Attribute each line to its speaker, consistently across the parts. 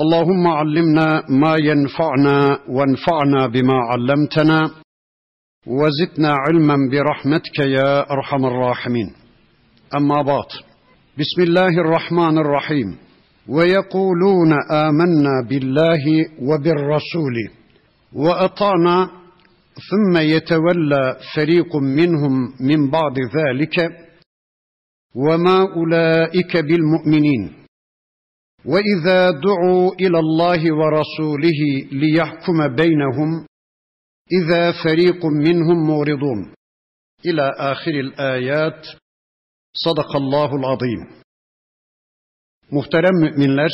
Speaker 1: اللهم علمنا ما ينفعنا وانفعنا بما علمتنا وزدنا علما برحمتك يا أرحم الراحمين. أما بعد بسم الله الرحمن الرحيم. ويقولون آمنا بالله وبالرسول وأطعنا ثم يتولى فريق منهم من بعد ذلك. وما أولئك بالمؤمنين. واذا دعوا الى الله ورسوله ليحكم بينهم اذا فريق منهم معرضون الى اخر الايات صدق الله العظيم Muhterem müminler,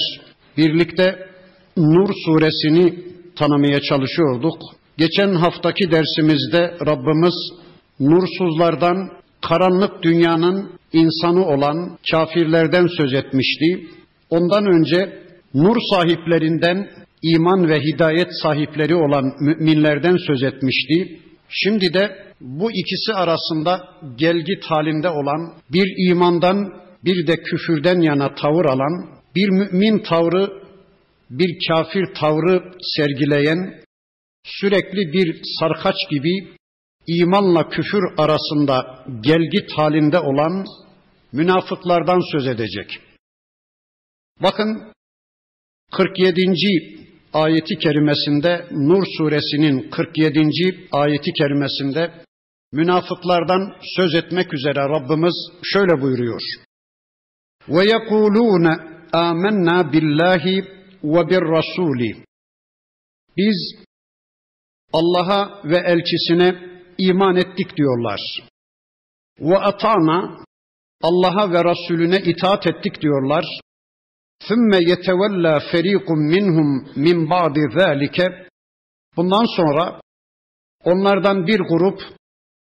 Speaker 1: birlikte Nur suresini tanımaya çalışıyorduk. Geçen haftaki dersimizde Rabbimiz nursuzlardan, karanlık dünyanın insanı olan kafirlerden söz etmişti. Ondan önce nur sahiplerinden, iman ve hidayet sahipleri olan müminlerden söz etmişti. Şimdi de bu ikisi arasında gelgit halinde olan, bir imandan bir de küfürden yana tavır alan, bir mümin tavrı, bir kafir tavrı sergileyen, sürekli bir sarkaç gibi imanla küfür arasında gelgit halinde olan münafıklardan söz edecek. Bakın 47. ayeti kerimesinde Nur suresinin 47. ayeti kerimesinde münafıklardan söz etmek üzere Rabbimiz şöyle buyuruyor. Ve yekulûne âmennâ billahi ve bir rasûli. Biz Allah'a ve elçisine iman ettik diyorlar. Ve atana Allah'a ve Resulüne itaat ettik diyorlar. Sümme yetevella ferikum minhum min ba'di zalike. Bundan sonra onlardan bir grup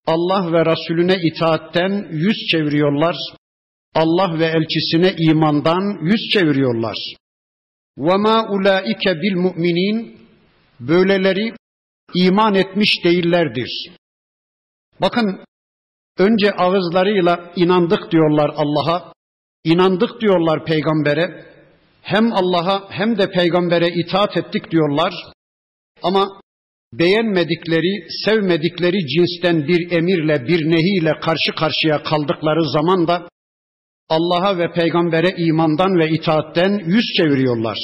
Speaker 1: Allah ve Resulüne itaatten yüz çeviriyorlar. Allah ve elçisine imandan yüz çeviriyorlar. Ve ma ulaike bil böyleleri iman etmiş değillerdir. Bakın önce ağızlarıyla inandık diyorlar Allah'a, inandık diyorlar peygambere, hem Allah'a hem de peygambere itaat ettik diyorlar. Ama beğenmedikleri, sevmedikleri cinsten bir emirle, bir nehiyle karşı karşıya kaldıkları zaman da Allah'a ve peygambere imandan ve itaatten yüz çeviriyorlar.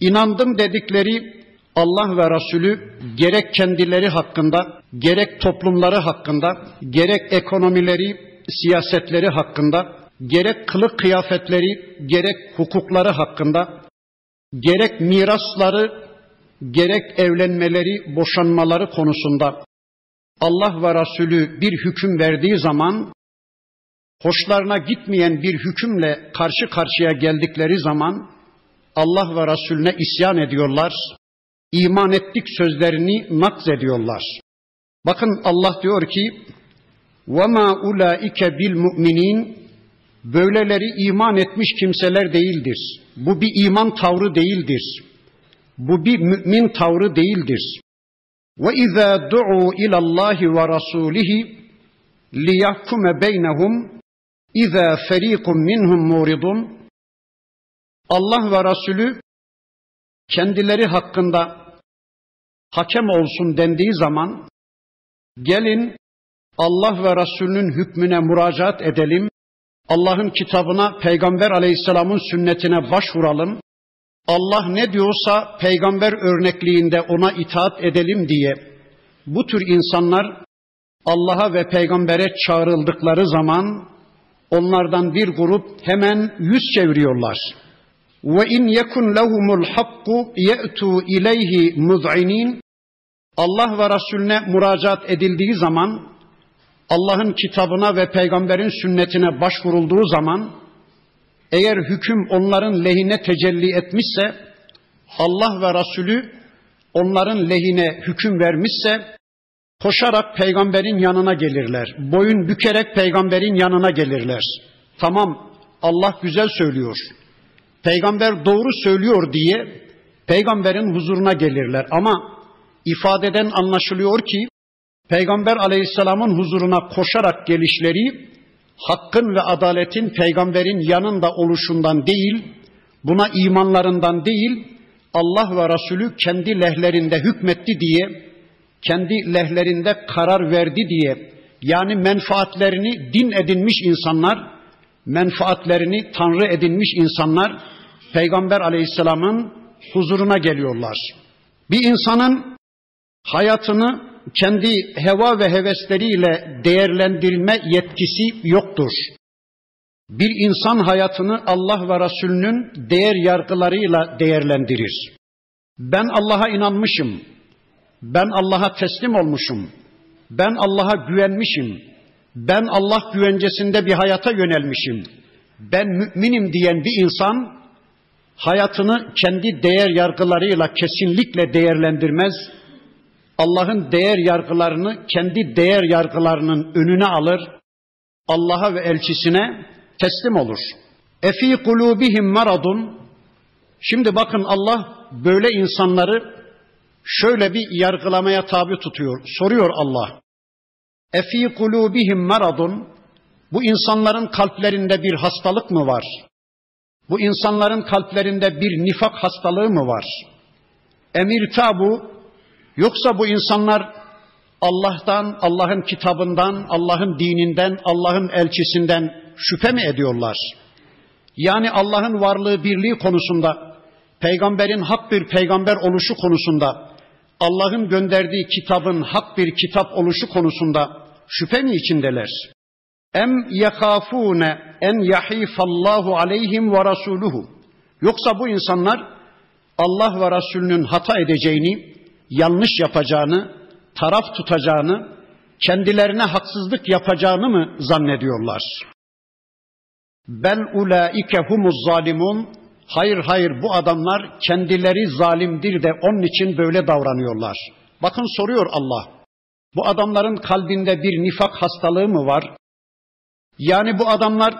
Speaker 1: İnandım dedikleri Allah ve Resulü gerek kendileri hakkında, gerek toplumları hakkında, gerek ekonomileri, siyasetleri hakkında, gerek kılık kıyafetleri, gerek hukukları hakkında, gerek mirasları, gerek evlenmeleri, boşanmaları konusunda Allah ve Resulü bir hüküm verdiği zaman, hoşlarına gitmeyen bir hükümle karşı karşıya geldikleri zaman, Allah ve Resulüne isyan ediyorlar, iman ettik sözlerini nakz ediyorlar. Bakın Allah diyor ki, وَمَا اُولَٰئِكَ بِالْمُؤْمِنِينَ Böyleleri iman etmiş kimseler değildir. Bu bir iman tavrı değildir. Bu bir mümin tavrı değildir. Ve izâ du'u ilallahi ve rasulihi liyahkume beynehum izâ ferîkun minhum muridun Allah ve Resulü kendileri hakkında hakem olsun dendiği zaman gelin Allah ve Resulünün hükmüne müracaat edelim. Allah'ın kitabına, Peygamber aleyhisselamın sünnetine başvuralım. Allah ne diyorsa peygamber örnekliğinde ona itaat edelim diye bu tür insanlar Allah'a ve peygambere çağrıldıkları zaman onlardan bir grup hemen yüz çeviriyorlar. Ve in yekun lehumul hakku ye'tu ileyhi muz'inin Allah ve Resulüne müracaat edildiği zaman Allah'ın kitabına ve peygamberin sünnetine başvurulduğu zaman eğer hüküm onların lehine tecelli etmişse Allah ve Resulü onların lehine hüküm vermişse koşarak peygamberin yanına gelirler. Boyun bükerek peygamberin yanına gelirler. Tamam Allah güzel söylüyor. Peygamber doğru söylüyor diye peygamberin huzuruna gelirler ama ifadeden anlaşılıyor ki Peygamber aleyhisselamın huzuruna koşarak gelişleri hakkın ve adaletin peygamberin yanında oluşundan değil, buna imanlarından değil, Allah ve Resulü kendi lehlerinde hükmetti diye, kendi lehlerinde karar verdi diye, yani menfaatlerini din edinmiş insanlar, menfaatlerini tanrı edinmiş insanlar, Peygamber aleyhisselamın huzuruna geliyorlar. Bir insanın hayatını kendi heva ve hevesleriyle değerlendirme yetkisi yoktur. Bir insan hayatını Allah ve Resulünün değer yargılarıyla değerlendirir. Ben Allah'a inanmışım. Ben Allah'a teslim olmuşum. Ben Allah'a güvenmişim. Ben Allah güvencesinde bir hayata yönelmişim. Ben müminim diyen bir insan hayatını kendi değer yargılarıyla kesinlikle değerlendirmez. Allah'ın değer yargılarını kendi değer yargılarının önüne alır. Allah'a ve elçisine teslim olur. Efi kulubihim maradun. Şimdi bakın Allah böyle insanları şöyle bir yargılamaya tabi tutuyor. Soruyor Allah. Efi kulubihim maradun. Bu insanların kalplerinde bir hastalık mı var? Bu insanların kalplerinde bir nifak hastalığı mı var? Emir tabu yoksa bu insanlar Allah'tan, Allah'ın kitabından, Allah'ın dininden, Allah'ın elçisinden şüphe mi ediyorlar? Yani Allah'ın varlığı birliği konusunda, peygamberin hak bir peygamber oluşu konusunda, Allah'ın gönderdiği kitabın hak bir kitap oluşu konusunda şüphe mi içindeler? Em yakafune en yahifallahu aleyhim ve rasuluhu. Yoksa bu insanlar Allah ve Resulünün hata edeceğini, yanlış yapacağını, taraf tutacağını, kendilerine haksızlık yapacağını mı zannediyorlar? Bel ulaike humuz zalimun. Hayır hayır bu adamlar kendileri zalimdir de onun için böyle davranıyorlar. Bakın soruyor Allah. Bu adamların kalbinde bir nifak hastalığı mı var? Yani bu adamlar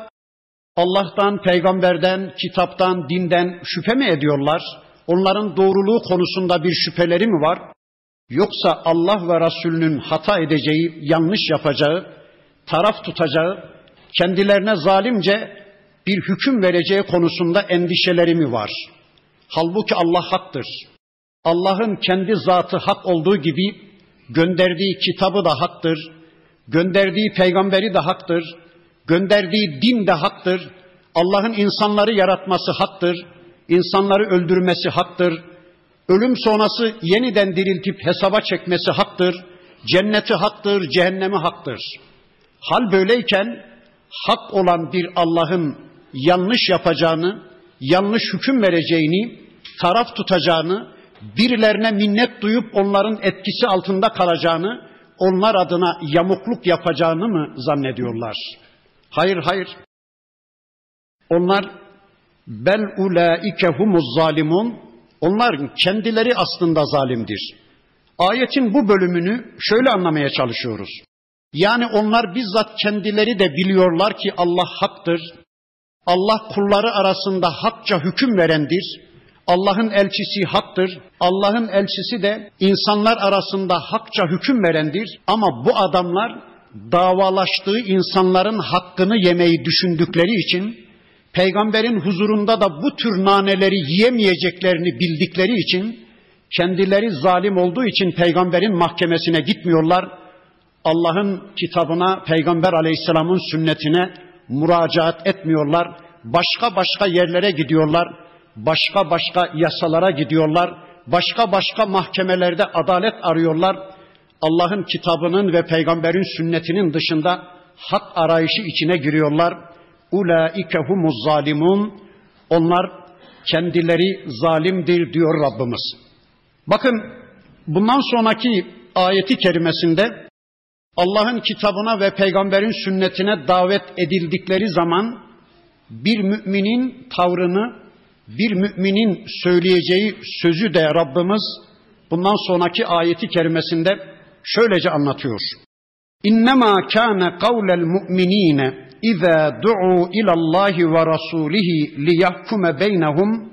Speaker 1: Allah'tan, peygamberden, kitaptan, dinden şüphe mi ediyorlar? Onların doğruluğu konusunda bir şüpheleri mi var? Yoksa Allah ve Resulünün hata edeceği, yanlış yapacağı, taraf tutacağı, kendilerine zalimce bir hüküm vereceği konusunda endişeleri mi var? Halbuki Allah haktır. Allah'ın kendi zatı hak olduğu gibi gönderdiği kitabı da haktır, gönderdiği peygamberi de haktır, gönderdiği din de haktır, Allah'ın insanları yaratması haktır, insanları öldürmesi haktır, ölüm sonrası yeniden diriltip hesaba çekmesi haktır, cenneti haktır, cehennemi haktır. Hal böyleyken hak olan bir Allah'ın yanlış yapacağını, yanlış hüküm vereceğini, taraf tutacağını, birilerine minnet duyup onların etkisi altında kalacağını, onlar adına yamukluk yapacağını mı zannediyorlar? Hayır hayır. Onlar bel ulaike humuz zalimun. Onlar kendileri aslında zalimdir. Ayetin bu bölümünü şöyle anlamaya çalışıyoruz. Yani onlar bizzat kendileri de biliyorlar ki Allah haktır. Allah kulları arasında hakça hüküm verendir. Allah'ın elçisi haktır. Allah'ın elçisi de insanlar arasında hakça hüküm verendir. Ama bu adamlar davalaştığı insanların hakkını yemeyi düşündükleri için, peygamberin huzurunda da bu tür naneleri yiyemeyeceklerini bildikleri için, kendileri zalim olduğu için peygamberin mahkemesine gitmiyorlar. Allah'ın kitabına, peygamber aleyhisselamın sünnetine müracaat etmiyorlar. Başka başka yerlere gidiyorlar. Başka başka yasalara gidiyorlar. Başka başka mahkemelerde adalet arıyorlar Allah'ın kitabının ve peygamberin sünnetinin dışında hak arayışı içine giriyorlar. Ulaike humuz zalimun. Onlar kendileri zalimdir diyor Rabbimiz. Bakın bundan sonraki ayeti kerimesinde Allah'ın kitabına ve peygamberin sünnetine davet edildikleri zaman bir müminin tavrını, bir müminin söyleyeceği sözü de Rabbimiz bundan sonraki ayeti kerimesinde şöylece anlatıyor. İnnemâ kâne kavlel mu'minîne izâ du'u ilallâhi ve rasûlihi liyahkume beynehum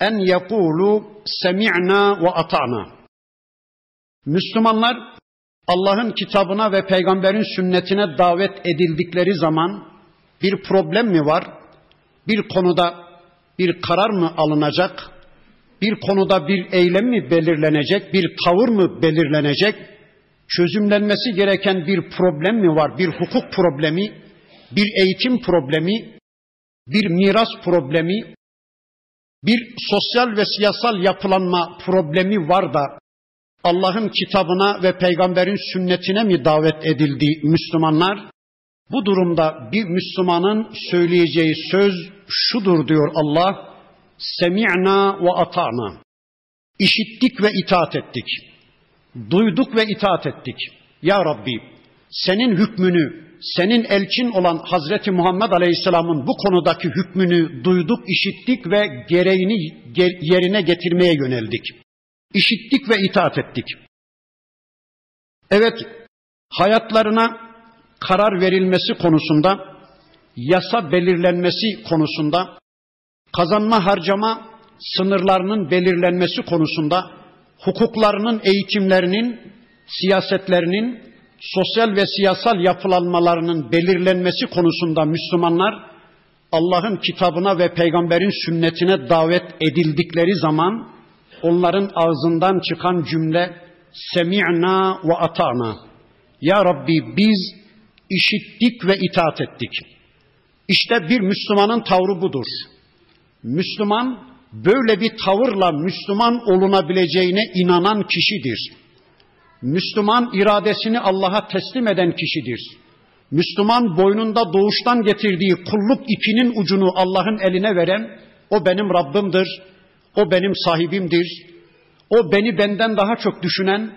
Speaker 1: en yekûlû semi'nâ ve ata'nâ. Müslümanlar Allah'ın kitabına ve peygamberin sünnetine davet edildikleri zaman bir problem mi var? Bir konuda bir karar mı alınacak? Bir konuda bir eylem mi belirlenecek? Bir tavır mı belirlenecek? Çözümlenmesi gereken bir problem mi var? Bir hukuk problemi, bir eğitim problemi, bir miras problemi, bir sosyal ve siyasal yapılanma problemi var da Allah'ın kitabına ve peygamberin sünnetine mi davet edildi Müslümanlar? Bu durumda bir Müslümanın söyleyeceği söz şudur diyor Allah. Semi'na ve ata'na. İşittik ve itaat ettik. Duyduk ve itaat ettik. Ya Rabbi senin hükmünü, senin elçin olan Hazreti Muhammed Aleyhisselam'ın bu konudaki hükmünü duyduk, işittik ve gereğini yerine getirmeye yöneldik. İşittik ve itaat ettik. Evet, hayatlarına karar verilmesi konusunda, yasa belirlenmesi konusunda, kazanma harcama sınırlarının belirlenmesi konusunda, hukuklarının eğitimlerinin, siyasetlerinin, sosyal ve siyasal yapılanmalarının belirlenmesi konusunda Müslümanlar Allah'ın kitabına ve peygamberin sünnetine davet edildikleri zaman onların ağzından çıkan cümle semi'na ve ata'na. Ya Rabbi biz işittik ve itaat ettik. İşte bir Müslümanın tavrı budur. Müslüman böyle bir tavırla Müslüman olunabileceğine inanan kişidir. Müslüman iradesini Allah'a teslim eden kişidir. Müslüman boynunda doğuştan getirdiği kulluk ipinin ucunu Allah'ın eline veren o benim Rabbimdir, o benim sahibimdir. O beni benden daha çok düşünen,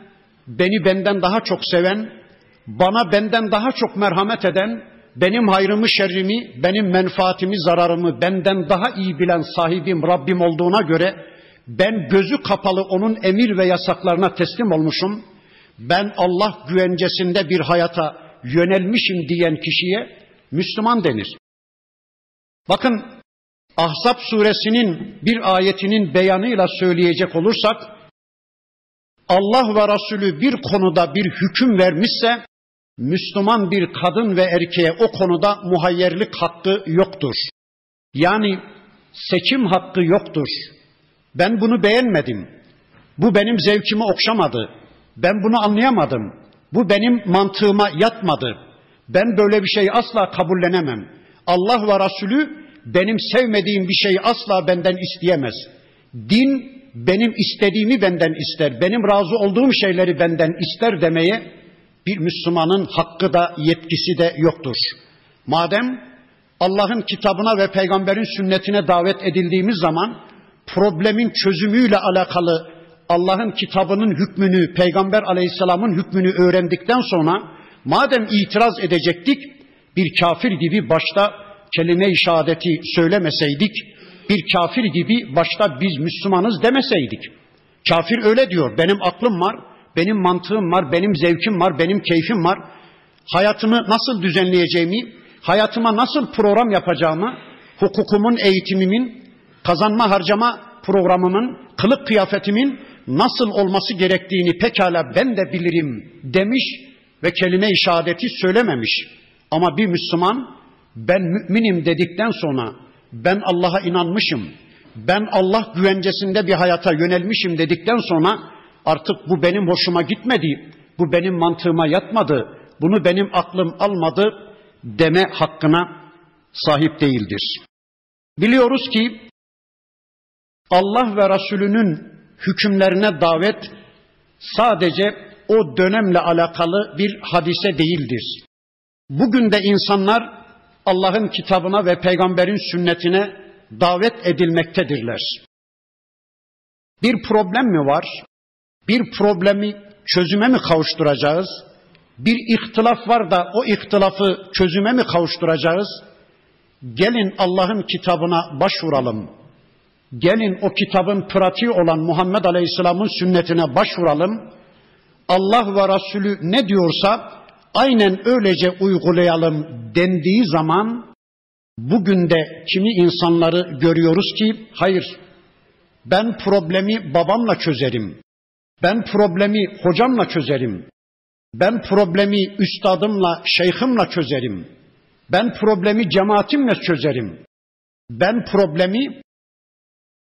Speaker 1: beni benden daha çok seven, bana benden daha çok merhamet eden, benim hayrımı şerrimi, benim menfaatimi zararımı benden daha iyi bilen sahibim Rabbim olduğuna göre ben gözü kapalı onun emir ve yasaklarına teslim olmuşum. Ben Allah güvencesinde bir hayata yönelmişim diyen kişiye Müslüman denir. Bakın Ahzab suresinin bir ayetinin beyanıyla söyleyecek olursak, Allah ve Resulü bir konuda bir hüküm vermişse, Müslüman bir kadın ve erkeğe o konuda muhayyerlik hakkı yoktur. Yani seçim hakkı yoktur. Ben bunu beğenmedim. Bu benim zevkimi okşamadı. Ben bunu anlayamadım. Bu benim mantığıma yatmadı. Ben böyle bir şey asla kabullenemem. Allah ve Resulü benim sevmediğim bir şeyi asla benden isteyemez. Din benim istediğimi benden ister, benim razı olduğum şeyleri benden ister demeye bir Müslümanın hakkı da yetkisi de yoktur. Madem Allah'ın kitabına ve peygamberin sünnetine davet edildiğimiz zaman problemin çözümüyle alakalı Allah'ın kitabının hükmünü, peygamber aleyhisselamın hükmünü öğrendikten sonra madem itiraz edecektik bir kafir gibi başta kelime-i şehadeti söylemeseydik, bir kafir gibi başta biz Müslümanız demeseydik. Kafir öyle diyor, benim aklım var, benim mantığım var, benim zevkim var, benim keyfim var. Hayatımı nasıl düzenleyeceğimi, hayatıma nasıl program yapacağımı, hukukumun, eğitimimin, kazanma harcama programımın, kılık kıyafetimin nasıl olması gerektiğini pekala ben de bilirim demiş ve kelime-i şehadeti söylememiş. Ama bir Müslüman ben müminim dedikten sonra ben Allah'a inanmışım, ben Allah güvencesinde bir hayata yönelmişim dedikten sonra artık bu benim hoşuma gitmedi, bu benim mantığıma yatmadı, bunu benim aklım almadı deme hakkına sahip değildir. Biliyoruz ki Allah ve Resulünün hükümlerine davet sadece o dönemle alakalı bir hadise değildir. Bugün de insanlar Allah'ın kitabına ve peygamberin sünnetine davet edilmektedirler. Bir problem mi var? Bir problemi çözüme mi kavuşturacağız? Bir ihtilaf var da o ihtilafı çözüme mi kavuşturacağız? Gelin Allah'ın kitabına başvuralım. Gelin o kitabın pratiği olan Muhammed Aleyhisselam'ın sünnetine başvuralım. Allah ve Resulü ne diyorsa aynen öylece uygulayalım dendiği zaman bugün de kimi insanları görüyoruz ki hayır ben problemi babamla çözerim. Ben problemi hocamla çözerim. Ben problemi üstadımla, şeyhimle çözerim. Ben problemi cemaatimle çözerim. Ben problemi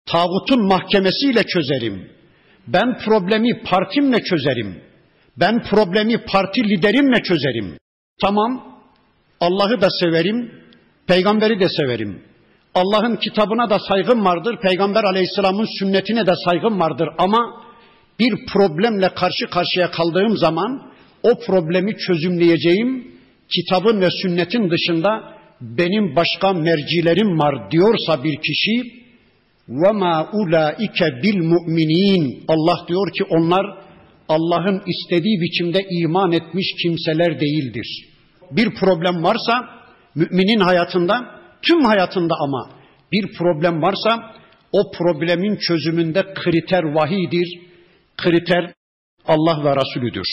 Speaker 1: tağutun mahkemesiyle çözerim. Ben problemi partimle çözerim. Ben problemi parti liderimle çözerim. Tamam, Allah'ı da severim, peygamberi de severim. Allah'ın kitabına da saygım vardır, peygamber aleyhisselamın sünnetine de saygım vardır ama bir problemle karşı karşıya kaldığım zaman o problemi çözümleyeceğim kitabın ve sünnetin dışında benim başka mercilerim var diyorsa bir kişi ve ma ulaike bil mu'minin Allah diyor ki onlar Allah'ın istediği biçimde iman etmiş kimseler değildir. Bir problem varsa müminin hayatında, tüm hayatında ama bir problem varsa o problemin çözümünde kriter vahidir, kriter Allah ve Resulüdür.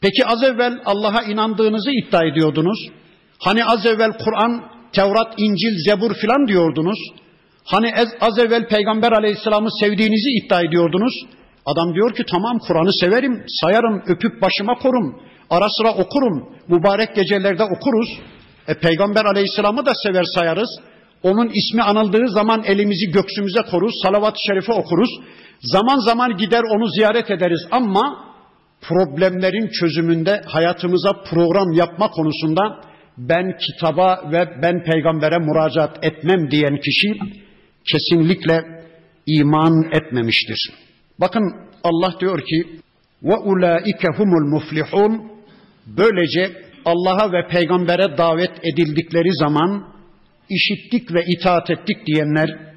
Speaker 1: Peki az evvel Allah'a inandığınızı iddia ediyordunuz. Hani az evvel Kur'an, Tevrat, İncil, Zebur filan diyordunuz. Hani az evvel Peygamber Aleyhisselam'ı sevdiğinizi iddia ediyordunuz. Adam diyor ki tamam Kur'an'ı severim, sayarım, öpüp başıma korum. Ara sıra okurum, mübarek gecelerde okuruz. E, Peygamber Aleyhisselam'ı da sever sayarız. Onun ismi anıldığı zaman elimizi göksümüze koruz, salavat-ı şerife okuruz. Zaman zaman gider onu ziyaret ederiz ama problemlerin çözümünde hayatımıza program yapma konusunda ben kitaba ve ben peygambere müracaat etmem diyen kişi kesinlikle iman etmemiştir. Bakın Allah diyor ki ve ulaike humul muflihun böylece Allah'a ve peygambere davet edildikleri zaman işittik ve itaat ettik diyenler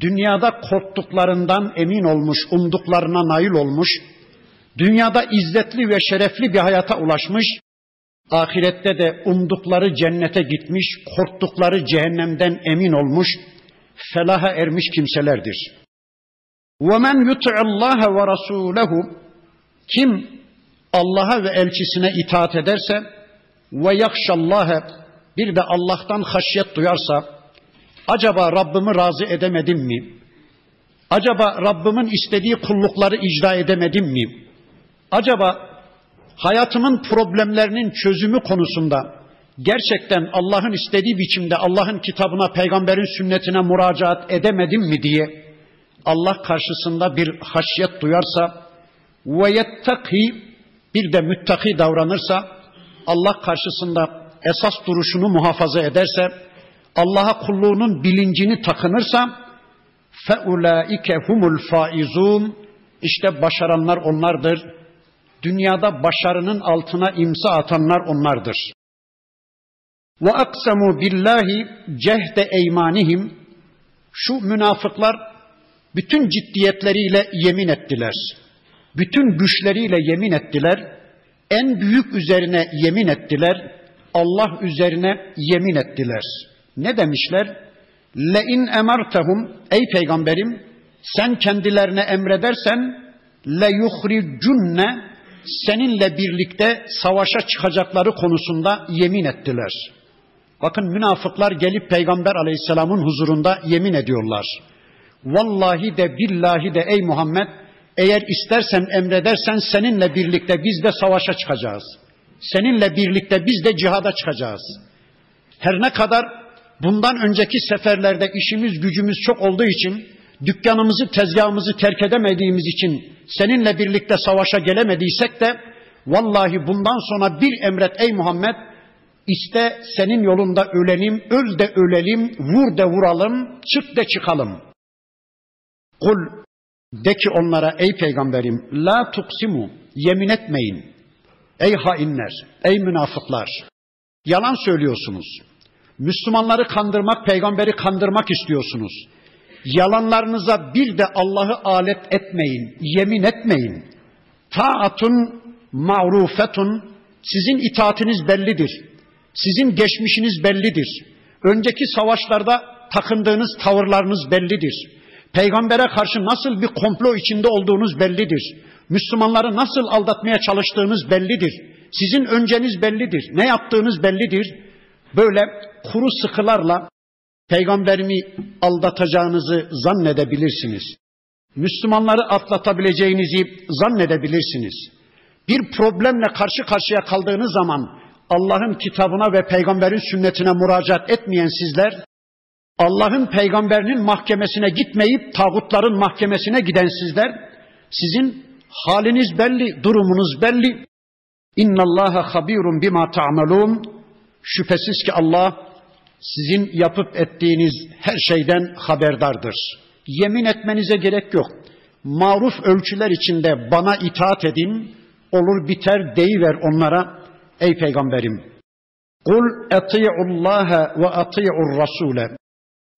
Speaker 1: dünyada korktuklarından emin olmuş, umduklarına nail olmuş, dünyada izzetli ve şerefli bir hayata ulaşmış, ahirette de umdukları cennete gitmiş, korktukları cehennemden emin olmuş, felaha ermiş kimselerdir. وَمَنْ يُطِعِ اللّٰهَ وَرَسُولَهُ Kim Allah'a ve elçisine itaat ederse ve yakşallâhe bir de Allah'tan haşyet duyarsa acaba Rabbimi razı edemedim mi? Acaba Rabbimin istediği kullukları icra edemedim mi? Acaba hayatımın problemlerinin çözümü konusunda gerçekten Allah'ın istediği biçimde Allah'ın kitabına, peygamberin sünnetine müracaat edemedim mi diye Allah karşısında bir haşyet duyarsa ve yettaki bir de müttaki davranırsa Allah karşısında esas duruşunu muhafaza ederse Allah'a kulluğunun bilincini takınırsa feulaike humul faizun işte başaranlar onlardır. Dünyada başarının altına imza atanlar onlardır. Ve aksamu billahi cehde eymanihim şu münafıklar bütün ciddiyetleriyle yemin ettiler. Bütün güçleriyle yemin ettiler. En büyük üzerine yemin ettiler. Allah üzerine yemin ettiler. Ne demişler? Le in emartahum ey peygamberim sen kendilerine emredersen le yuhricunne seninle birlikte savaşa çıkacakları konusunda yemin ettiler. Bakın münafıklar gelip Peygamber Aleyhisselam'ın huzurunda yemin ediyorlar. Vallahi de billahi de ey Muhammed eğer istersen emredersen seninle birlikte biz de savaşa çıkacağız. Seninle birlikte biz de cihada çıkacağız. Her ne kadar bundan önceki seferlerde işimiz gücümüz çok olduğu için dükkanımızı tezgahımızı terk edemediğimiz için seninle birlikte savaşa gelemediysek de vallahi bundan sonra bir emret ey Muhammed iste senin yolunda ölelim, öl de ölelim, vur de vuralım, çık de çıkalım. Kul de ki onlara ey peygamberim la tuksimu yemin etmeyin. Ey hainler, ey münafıklar. Yalan söylüyorsunuz. Müslümanları kandırmak, peygamberi kandırmak istiyorsunuz. Yalanlarınıza bir de Allah'ı alet etmeyin, yemin etmeyin. Taatun ma'rufetun sizin itaatiniz bellidir. Sizin geçmişiniz bellidir. Önceki savaşlarda takındığınız tavırlarınız bellidir. Peygambere karşı nasıl bir komplo içinde olduğunuz bellidir. Müslümanları nasıl aldatmaya çalıştığınız bellidir. Sizin önceniz bellidir. Ne yaptığınız bellidir. Böyle kuru sıkılarla peygamberimi aldatacağınızı zannedebilirsiniz. Müslümanları atlatabileceğinizi zannedebilirsiniz. Bir problemle karşı karşıya kaldığınız zaman Allah'ın kitabına ve peygamberin sünnetine müracaat etmeyen sizler Allah'ın peygamberinin mahkemesine gitmeyip tağutların mahkemesine giden sizler sizin haliniz belli, durumunuz belli. İnna Allaha habirun bima ta'malun. Şüphesiz ki Allah sizin yapıp ettiğiniz her şeyden haberdardır. Yemin etmenize gerek yok. Maruf ölçüler içinde bana itaat edin, olur biter deyiver onlara ey peygamberim. Kul eti'ullaha ve eti'ur rasule.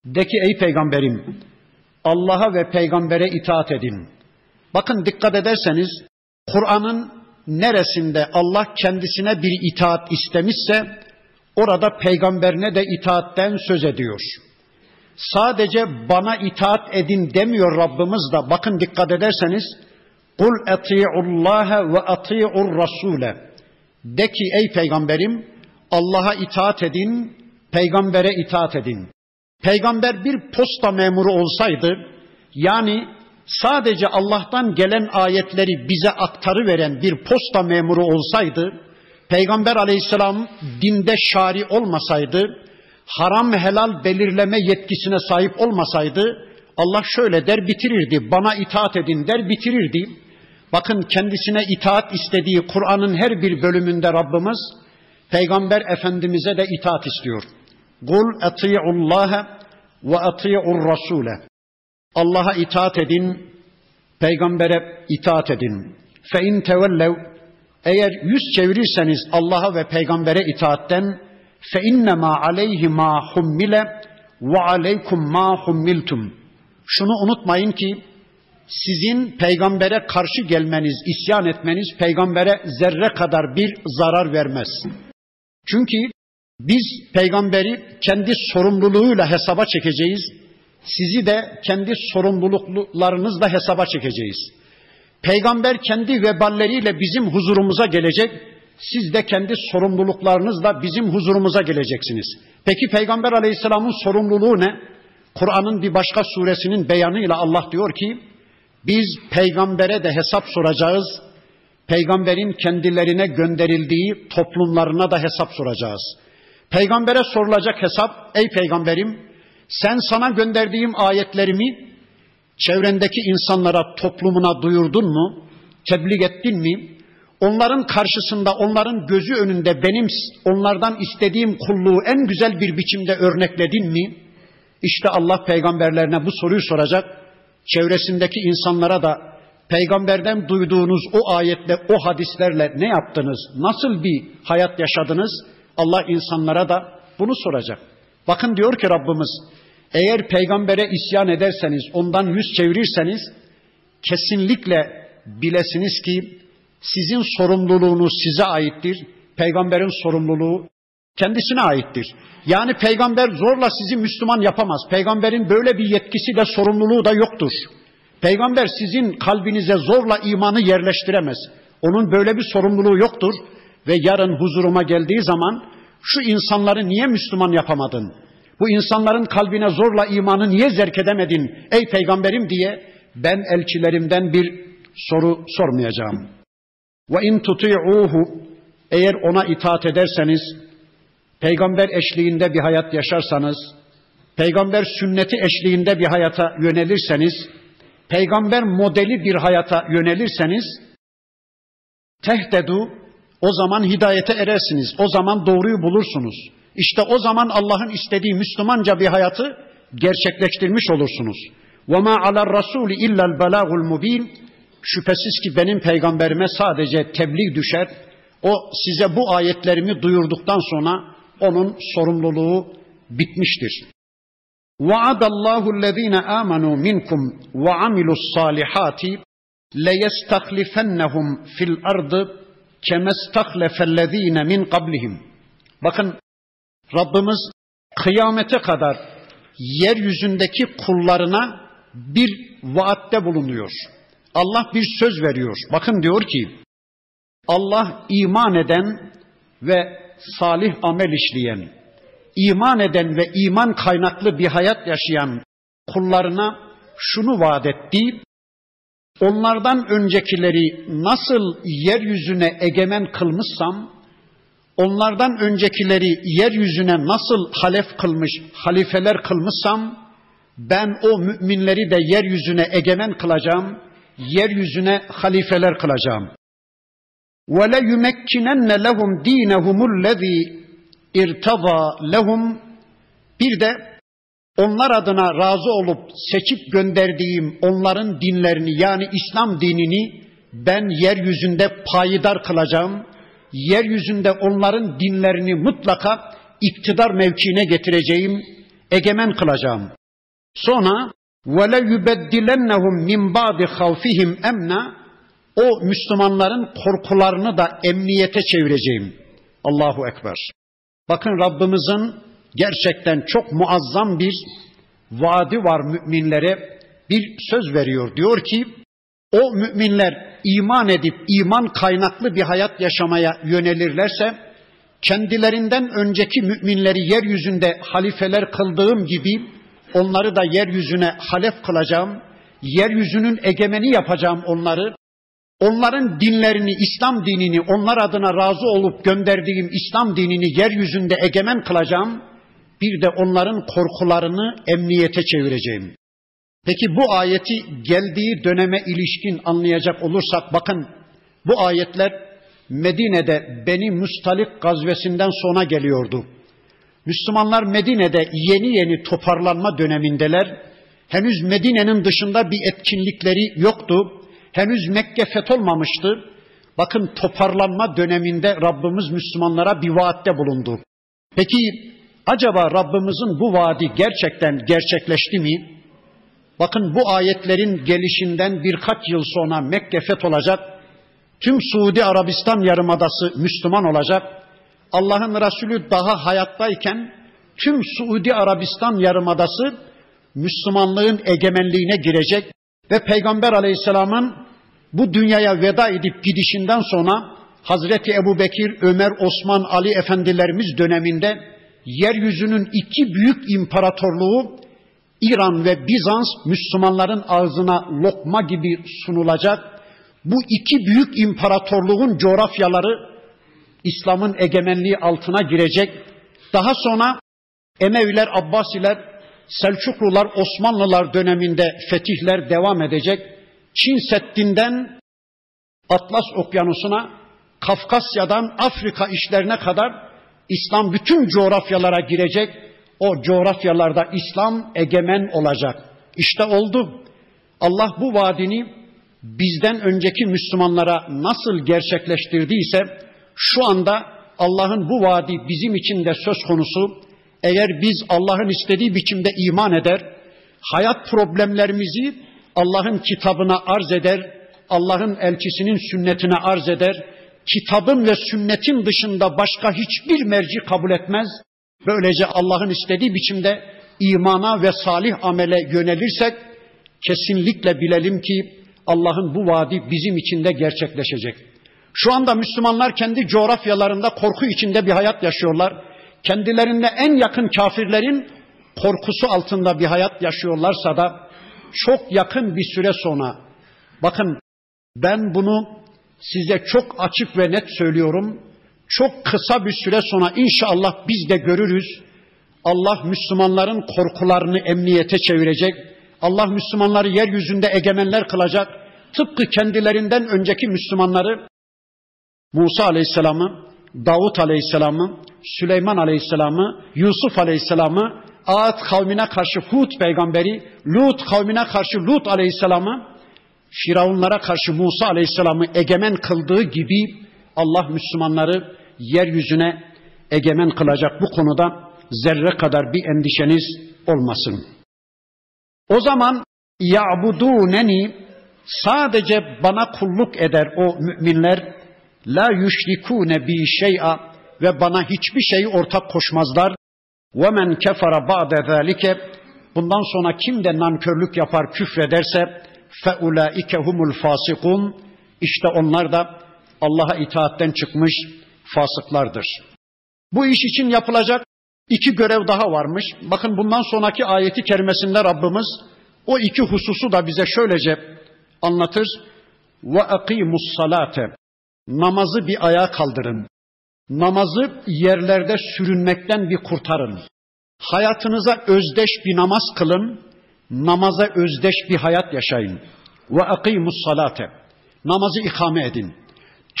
Speaker 1: De ki ey peygamberim Allah'a ve peygambere itaat edin. Bakın dikkat ederseniz Kur'an'ın neresinde Allah kendisine bir itaat istemişse orada peygamberine de itaatten söz ediyor. Sadece bana itaat edin demiyor Rabbimiz da bakın dikkat ederseniz Kul eti'ullaha ve eti'ur rasule. De ki ey peygamberim Allah'a itaat edin, peygambere itaat edin. Peygamber bir posta memuru olsaydı, yani sadece Allah'tan gelen ayetleri bize aktarı veren bir posta memuru olsaydı, Peygamber aleyhisselam dinde şari olmasaydı, haram helal belirleme yetkisine sahip olmasaydı, Allah şöyle der bitirirdi, bana itaat edin der bitirirdi. Bakın kendisine itaat istediği Kur'an'ın her bir bölümünde Rabbimiz, Peygamber Efendimiz'e de itaat istiyor. Kul eti'ullaha ve eti'ur rasule. Allah'a itaat edin, peygambere itaat edin. Fe in eğer yüz çevirirseniz Allah'a ve peygambere itaatten fe innema aleyhi ma hummile ve aleykum ma hummiltum. Şunu unutmayın ki sizin peygambere karşı gelmeniz, isyan etmeniz peygambere zerre kadar bir zarar vermez. Çünkü biz peygamberi kendi sorumluluğuyla hesaba çekeceğiz. Sizi de kendi sorumluluklarınızla hesaba çekeceğiz. Peygamber kendi veballeriyle bizim huzurumuza gelecek. Siz de kendi sorumluluklarınızla bizim huzurumuza geleceksiniz. Peki Peygamber Aleyhisselam'ın sorumluluğu ne? Kur'an'ın bir başka suresinin beyanıyla Allah diyor ki, biz peygambere de hesap soracağız. Peygamberin kendilerine gönderildiği toplumlarına da hesap soracağız. Peygambere sorulacak hesap, ey peygamberim sen sana gönderdiğim ayetlerimi çevrendeki insanlara, toplumuna duyurdun mu? Tebliğ ettin mi? Onların karşısında, onların gözü önünde benim onlardan istediğim kulluğu en güzel bir biçimde örnekledin mi? İşte Allah peygamberlerine bu soruyu soracak. Çevresindeki insanlara da peygamberden duyduğunuz o ayetle, o hadislerle ne yaptınız? Nasıl bir hayat yaşadınız? Allah insanlara da bunu soracak. Bakın diyor ki Rabbimiz, eğer peygambere isyan ederseniz, ondan yüz çevirirseniz, kesinlikle bilesiniz ki sizin sorumluluğunuz size aittir. Peygamberin sorumluluğu kendisine aittir. Yani peygamber zorla sizi Müslüman yapamaz. Peygamberin böyle bir yetkisi de sorumluluğu da yoktur. Peygamber sizin kalbinize zorla imanı yerleştiremez. Onun böyle bir sorumluluğu yoktur ve yarın huzuruma geldiği zaman şu insanları niye Müslüman yapamadın? Bu insanların kalbine zorla imanı niye zerk edemedin ey peygamberim diye ben elçilerimden bir soru sormayacağım. Ve in tuti'uhu eğer ona itaat ederseniz, peygamber eşliğinde bir hayat yaşarsanız, peygamber sünneti eşliğinde bir hayata yönelirseniz, peygamber modeli bir hayata yönelirseniz, tehtedu o zaman hidayete erersiniz. O zaman doğruyu bulursunuz. İşte o zaman Allah'ın istediği Müslümanca bir hayatı gerçekleştirmiş olursunuz. وَمَا عَلَى الرَّسُولِ اِلَّا الْبَلَاغُ الْمُب۪ينَ Şüphesiz ki benim peygamberime sadece tebliğ düşer. O size bu ayetlerimi duyurduktan sonra onun sorumluluğu bitmiştir. وَعَدَ اللّٰهُ الَّذ۪ينَ آمَنُوا مِنْكُمْ وَعَمِلُوا الصَّالِحَاتِ لَيَسْتَخْلِفَنَّهُمْ فِي الْأَرْضِ kemestahlefellezine min qablihim. Bakın Rabbimiz kıyamete kadar yeryüzündeki kullarına bir vaatte bulunuyor. Allah bir söz veriyor. Bakın diyor ki Allah iman eden ve salih amel işleyen, iman eden ve iman kaynaklı bir hayat yaşayan kullarına şunu vaat etti. Onlardan öncekileri nasıl yeryüzüne egemen kılmışsam, onlardan öncekileri yeryüzüne nasıl halef kılmış, halifeler kılmışsam, ben o müminleri de yeryüzüne egemen kılacağım, yeryüzüne halifeler kılacağım. وَلَا يُمَكِّنَنَّ لَهُمْ دِينَهُمُ الَّذ۪ي اِرْتَضَى لَهُمْ Bir de onlar adına razı olup seçip gönderdiğim onların dinlerini yani İslam dinini ben yeryüzünde payidar kılacağım. Yeryüzünde onların dinlerini mutlaka iktidar mevkiine getireceğim, egemen kılacağım. Sonra وَلَا يُبَدِّلَنَّهُمْ مِنْ بَعْدِ خَوْفِهِمْ اَمْنًا o Müslümanların korkularını da emniyete çevireceğim. Allahu Ekber. Bakın Rabbimizin gerçekten çok muazzam bir vaadi var müminlere. Bir söz veriyor. Diyor ki o müminler iman edip iman kaynaklı bir hayat yaşamaya yönelirlerse kendilerinden önceki müminleri yeryüzünde halifeler kıldığım gibi onları da yeryüzüne halef kılacağım. Yeryüzünün egemeni yapacağım onları. Onların dinlerini, İslam dinini, onlar adına razı olup gönderdiğim İslam dinini yeryüzünde egemen kılacağım. Bir de onların korkularını emniyete çevireceğim. Peki bu ayeti geldiği döneme ilişkin anlayacak olursak bakın bu ayetler Medine'de Beni Mustalik gazvesinden sonra geliyordu. Müslümanlar Medine'de yeni yeni toparlanma dönemindeler. Henüz Medine'nin dışında bir etkinlikleri yoktu. Henüz Mekke fetholmamıştı. Bakın toparlanma döneminde Rabbimiz Müslümanlara bir vaatte bulundu. Peki acaba Rabbimizin bu vaadi gerçekten gerçekleşti mi? Bakın bu ayetlerin gelişinden birkaç yıl sonra Mekke fetholacak. Tüm Suudi Arabistan yarımadası Müslüman olacak. Allah'ın Resulü daha hayattayken tüm Suudi Arabistan yarımadası Müslümanlığın egemenliğine girecek ve Peygamber Aleyhisselam'ın bu dünyaya veda edip gidişinden sonra Hazreti Ebu Bekir, Ömer, Osman, Ali efendilerimiz döneminde yeryüzünün iki büyük imparatorluğu İran ve Bizans Müslümanların ağzına lokma gibi sunulacak. Bu iki büyük imparatorluğun coğrafyaları İslam'ın egemenliği altına girecek. Daha sonra Emeviler, Abbasiler, Selçuklular, Osmanlılar döneminde fetihler devam edecek. Çin Seddi'nden Atlas Okyanusu'na, Kafkasya'dan Afrika işlerine kadar İslam bütün coğrafyalara girecek. O coğrafyalarda İslam egemen olacak. İşte oldu. Allah bu vaadini bizden önceki Müslümanlara nasıl gerçekleştirdiyse şu anda Allah'ın bu vaadi bizim için de söz konusu. Eğer biz Allah'ın istediği biçimde iman eder, hayat problemlerimizi Allah'ın kitabına arz eder, Allah'ın elçisinin sünnetine arz eder, kitabın ve sünnetin dışında başka hiçbir merci kabul etmez. Böylece Allah'ın istediği biçimde imana ve salih amele yönelirsek kesinlikle bilelim ki Allah'ın bu vaadi bizim için de gerçekleşecek. Şu anda Müslümanlar kendi coğrafyalarında korku içinde bir hayat yaşıyorlar. Kendilerinde en yakın kafirlerin korkusu altında bir hayat yaşıyorlarsa da çok yakın bir süre sonra bakın ben bunu size çok açık ve net söylüyorum. Çok kısa bir süre sonra inşallah biz de görürüz. Allah Müslümanların korkularını emniyete çevirecek. Allah Müslümanları yeryüzünde egemenler kılacak. Tıpkı kendilerinden önceki Müslümanları Musa Aleyhisselam'ı, Davut Aleyhisselam'ı, Süleyman Aleyhisselam'ı, Yusuf Aleyhisselam'ı, Ad kavmine karşı Hud peygamberi, Lut kavmine karşı Lut Aleyhisselam'ı, Firavunlara karşı Musa Aleyhisselam'ı egemen kıldığı gibi Allah Müslümanları yeryüzüne egemen kılacak bu konuda zerre kadar bir endişeniz olmasın. O zaman ya'buduneni sadece bana kulluk eder o müminler la yüşrikune bi şey'a ve bana hiçbir şeyi ortak koşmazlar. Men kefara ba'de zalike Bundan sonra kim de nankörlük yapar, küfrederse feulaike humul fasikun işte onlar da Allah'a itaatten çıkmış fasıklardır. Bu iş için yapılacak iki görev daha varmış. Bakın bundan sonraki ayeti kerimesinde Rabbimiz o iki hususu da bize şöylece anlatır. Ve akimus salate. Namazı bir ayağa kaldırın. Namazı yerlerde sürünmekten bir kurtarın. Hayatınıza özdeş bir namaz kılın. Namaza özdeş bir hayat yaşayın. Ve akimus salate. Namazı ikame edin.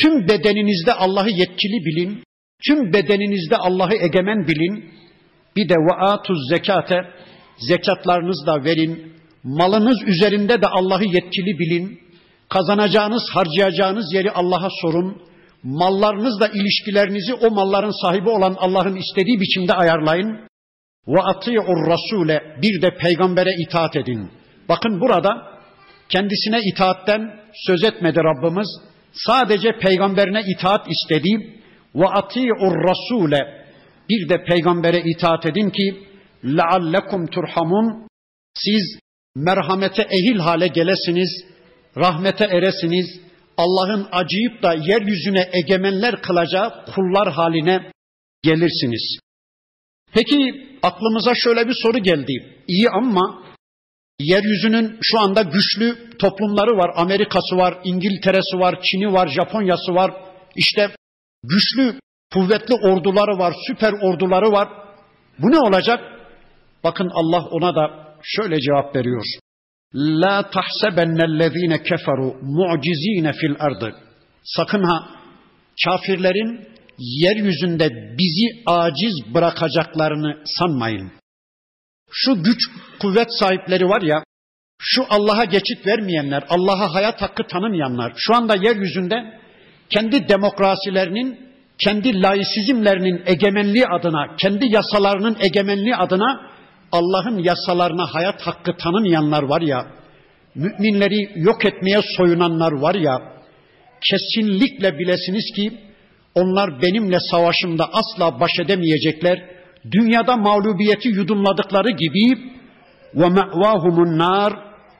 Speaker 1: Tüm bedeninizde Allah'ı yetkili bilin. Tüm bedeninizde Allah'ı egemen bilin. Bir de ve atuz zekate. Zekatlarınızı da verin. Malınız üzerinde de Allah'ı yetkili bilin. Kazanacağınız, harcayacağınız yeri Allah'a sorun. Mallarınızla ilişkilerinizi o malların sahibi olan Allah'ın istediği biçimde ayarlayın. Ve ati'ur rasule bir de peygambere itaat edin. Bakın burada kendisine itaatten söz etmedi Rabbimiz. Sadece peygamberine itaat istedi. Ve ati'ur rasule bir de peygambere itaat edin ki leallekum turhamun siz merhamete ehil hale gelesiniz, rahmete eresiniz, Allah'ın acıyıp da yeryüzüne egemenler kılacağı kullar haline gelirsiniz. Peki aklımıza şöyle bir soru geldi. İyi ama yeryüzünün şu anda güçlü toplumları var. Amerika'sı var, İngiltere'si var, Çin'i var, Japonya'sı var. İşte güçlü, kuvvetli orduları var, süper orduları var. Bu ne olacak? Bakın Allah ona da şöyle cevap veriyor. La tahsebennellezine keferu mu'cizine fil ardı. Sakın ha kafirlerin yeryüzünde bizi aciz bırakacaklarını sanmayın. Şu güç kuvvet sahipleri var ya, şu Allah'a geçit vermeyenler, Allah'a hayat hakkı tanımayanlar, şu anda yeryüzünde kendi demokrasilerinin, kendi laisizmlerinin egemenliği adına, kendi yasalarının egemenliği adına Allah'ın yasalarına hayat hakkı tanımayanlar var ya, müminleri yok etmeye soyunanlar var ya, kesinlikle bilesiniz ki onlar benimle savaşımda asla baş edemeyecekler. Dünyada mağlubiyeti yudumladıkları gibi ve me'vahumun nar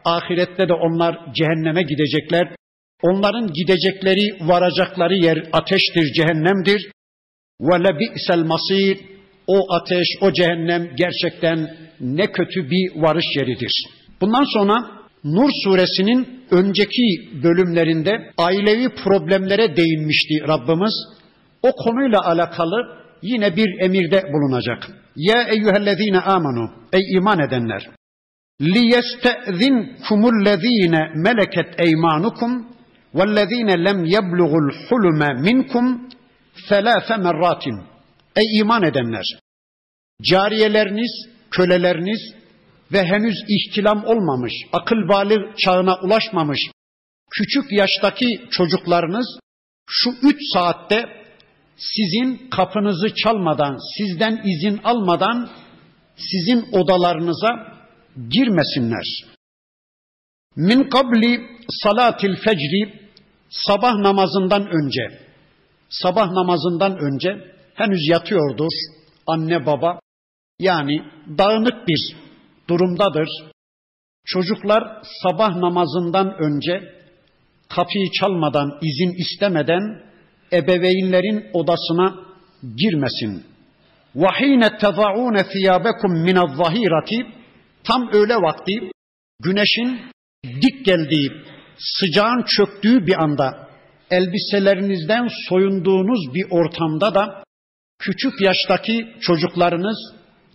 Speaker 1: ahirette de onlar cehenneme gidecekler. Onların gidecekleri, varacakları yer ateştir, cehennemdir. Ve lebi'sel masir o ateş, o cehennem gerçekten ne kötü bir varış yeridir. Bundan sonra Nur suresinin önceki bölümlerinde ailevi problemlere değinmişti Rabbimiz. O konuyla alakalı yine bir emirde bulunacak. Ya eyyühellezine amanu ey iman edenler liyestezinkumulezine meleket eymanukum vellezine lem yeblugul hulme minkum selase merratin ey iman edenler cariyeleriniz köleleriniz ve henüz ihtilam olmamış, akıl bali çağına ulaşmamış küçük yaştaki çocuklarınız şu üç saatte sizin kapınızı çalmadan, sizden izin almadan sizin odalarınıza girmesinler. Min kabli salatil fecri sabah namazından önce sabah namazından önce henüz yatıyordur anne baba yani dağınık bir durumdadır. Çocuklar sabah namazından önce kapıyı çalmadan, izin istemeden ebeveynlerin odasına girmesin. وَحِينَ تَضَعُونَ ثِيَابَكُمْ مِنَ الظَّهِيرَةِ Tam öğle vakti güneşin dik geldiği, sıcağın çöktüğü bir anda elbiselerinizden soyunduğunuz bir ortamda da küçük yaştaki çocuklarınız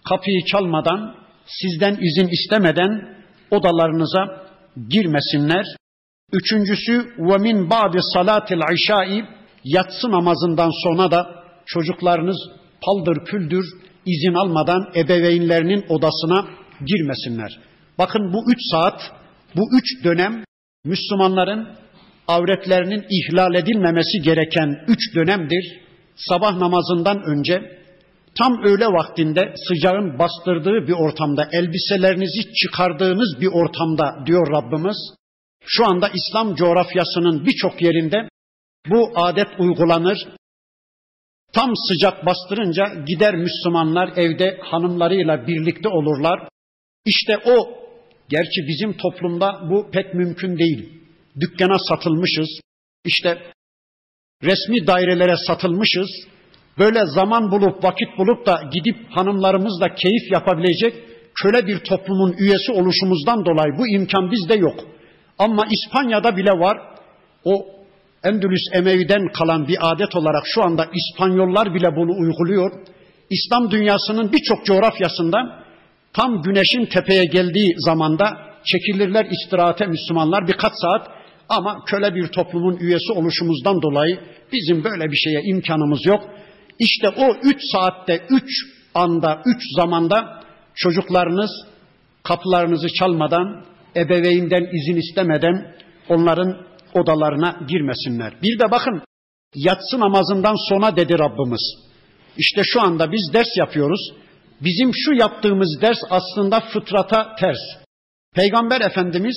Speaker 1: kapıyı çalmadan, sizden izin istemeden odalarınıza girmesinler. Üçüncüsü ve min salatil işai yatsı namazından sonra da çocuklarınız paldır küldür izin almadan ebeveynlerinin odasına girmesinler. Bakın bu üç saat, bu üç dönem Müslümanların avretlerinin ihlal edilmemesi gereken üç dönemdir. Sabah namazından önce tam öğle vaktinde sıcağın bastırdığı bir ortamda elbiselerinizi çıkardığınız bir ortamda diyor Rabbimiz. Şu anda İslam coğrafyasının birçok yerinde bu adet uygulanır. Tam sıcak bastırınca gider Müslümanlar evde hanımlarıyla birlikte olurlar. İşte o, gerçi bizim toplumda bu pek mümkün değil. Dükkana satılmışız, işte resmi dairelere satılmışız, böyle zaman bulup vakit bulup da gidip hanımlarımızla keyif yapabilecek köle bir toplumun üyesi oluşumuzdan dolayı bu imkan bizde yok. Ama İspanya'da bile var. O Endülüs Emevi'den kalan bir adet olarak şu anda İspanyollar bile bunu uyguluyor. İslam dünyasının birçok coğrafyasında tam güneşin tepeye geldiği zamanda çekilirler istirahate Müslümanlar birkaç saat ama köle bir toplumun üyesi oluşumuzdan dolayı bizim böyle bir şeye imkanımız yok. İşte o üç saatte, üç anda, üç zamanda çocuklarınız kapılarınızı çalmadan, ebeveynden izin istemeden onların odalarına girmesinler. Bir de bakın yatsı namazından sonra dedi Rabbimiz. İşte şu anda biz ders yapıyoruz. Bizim şu yaptığımız ders aslında fıtrata ters. Peygamber Efendimiz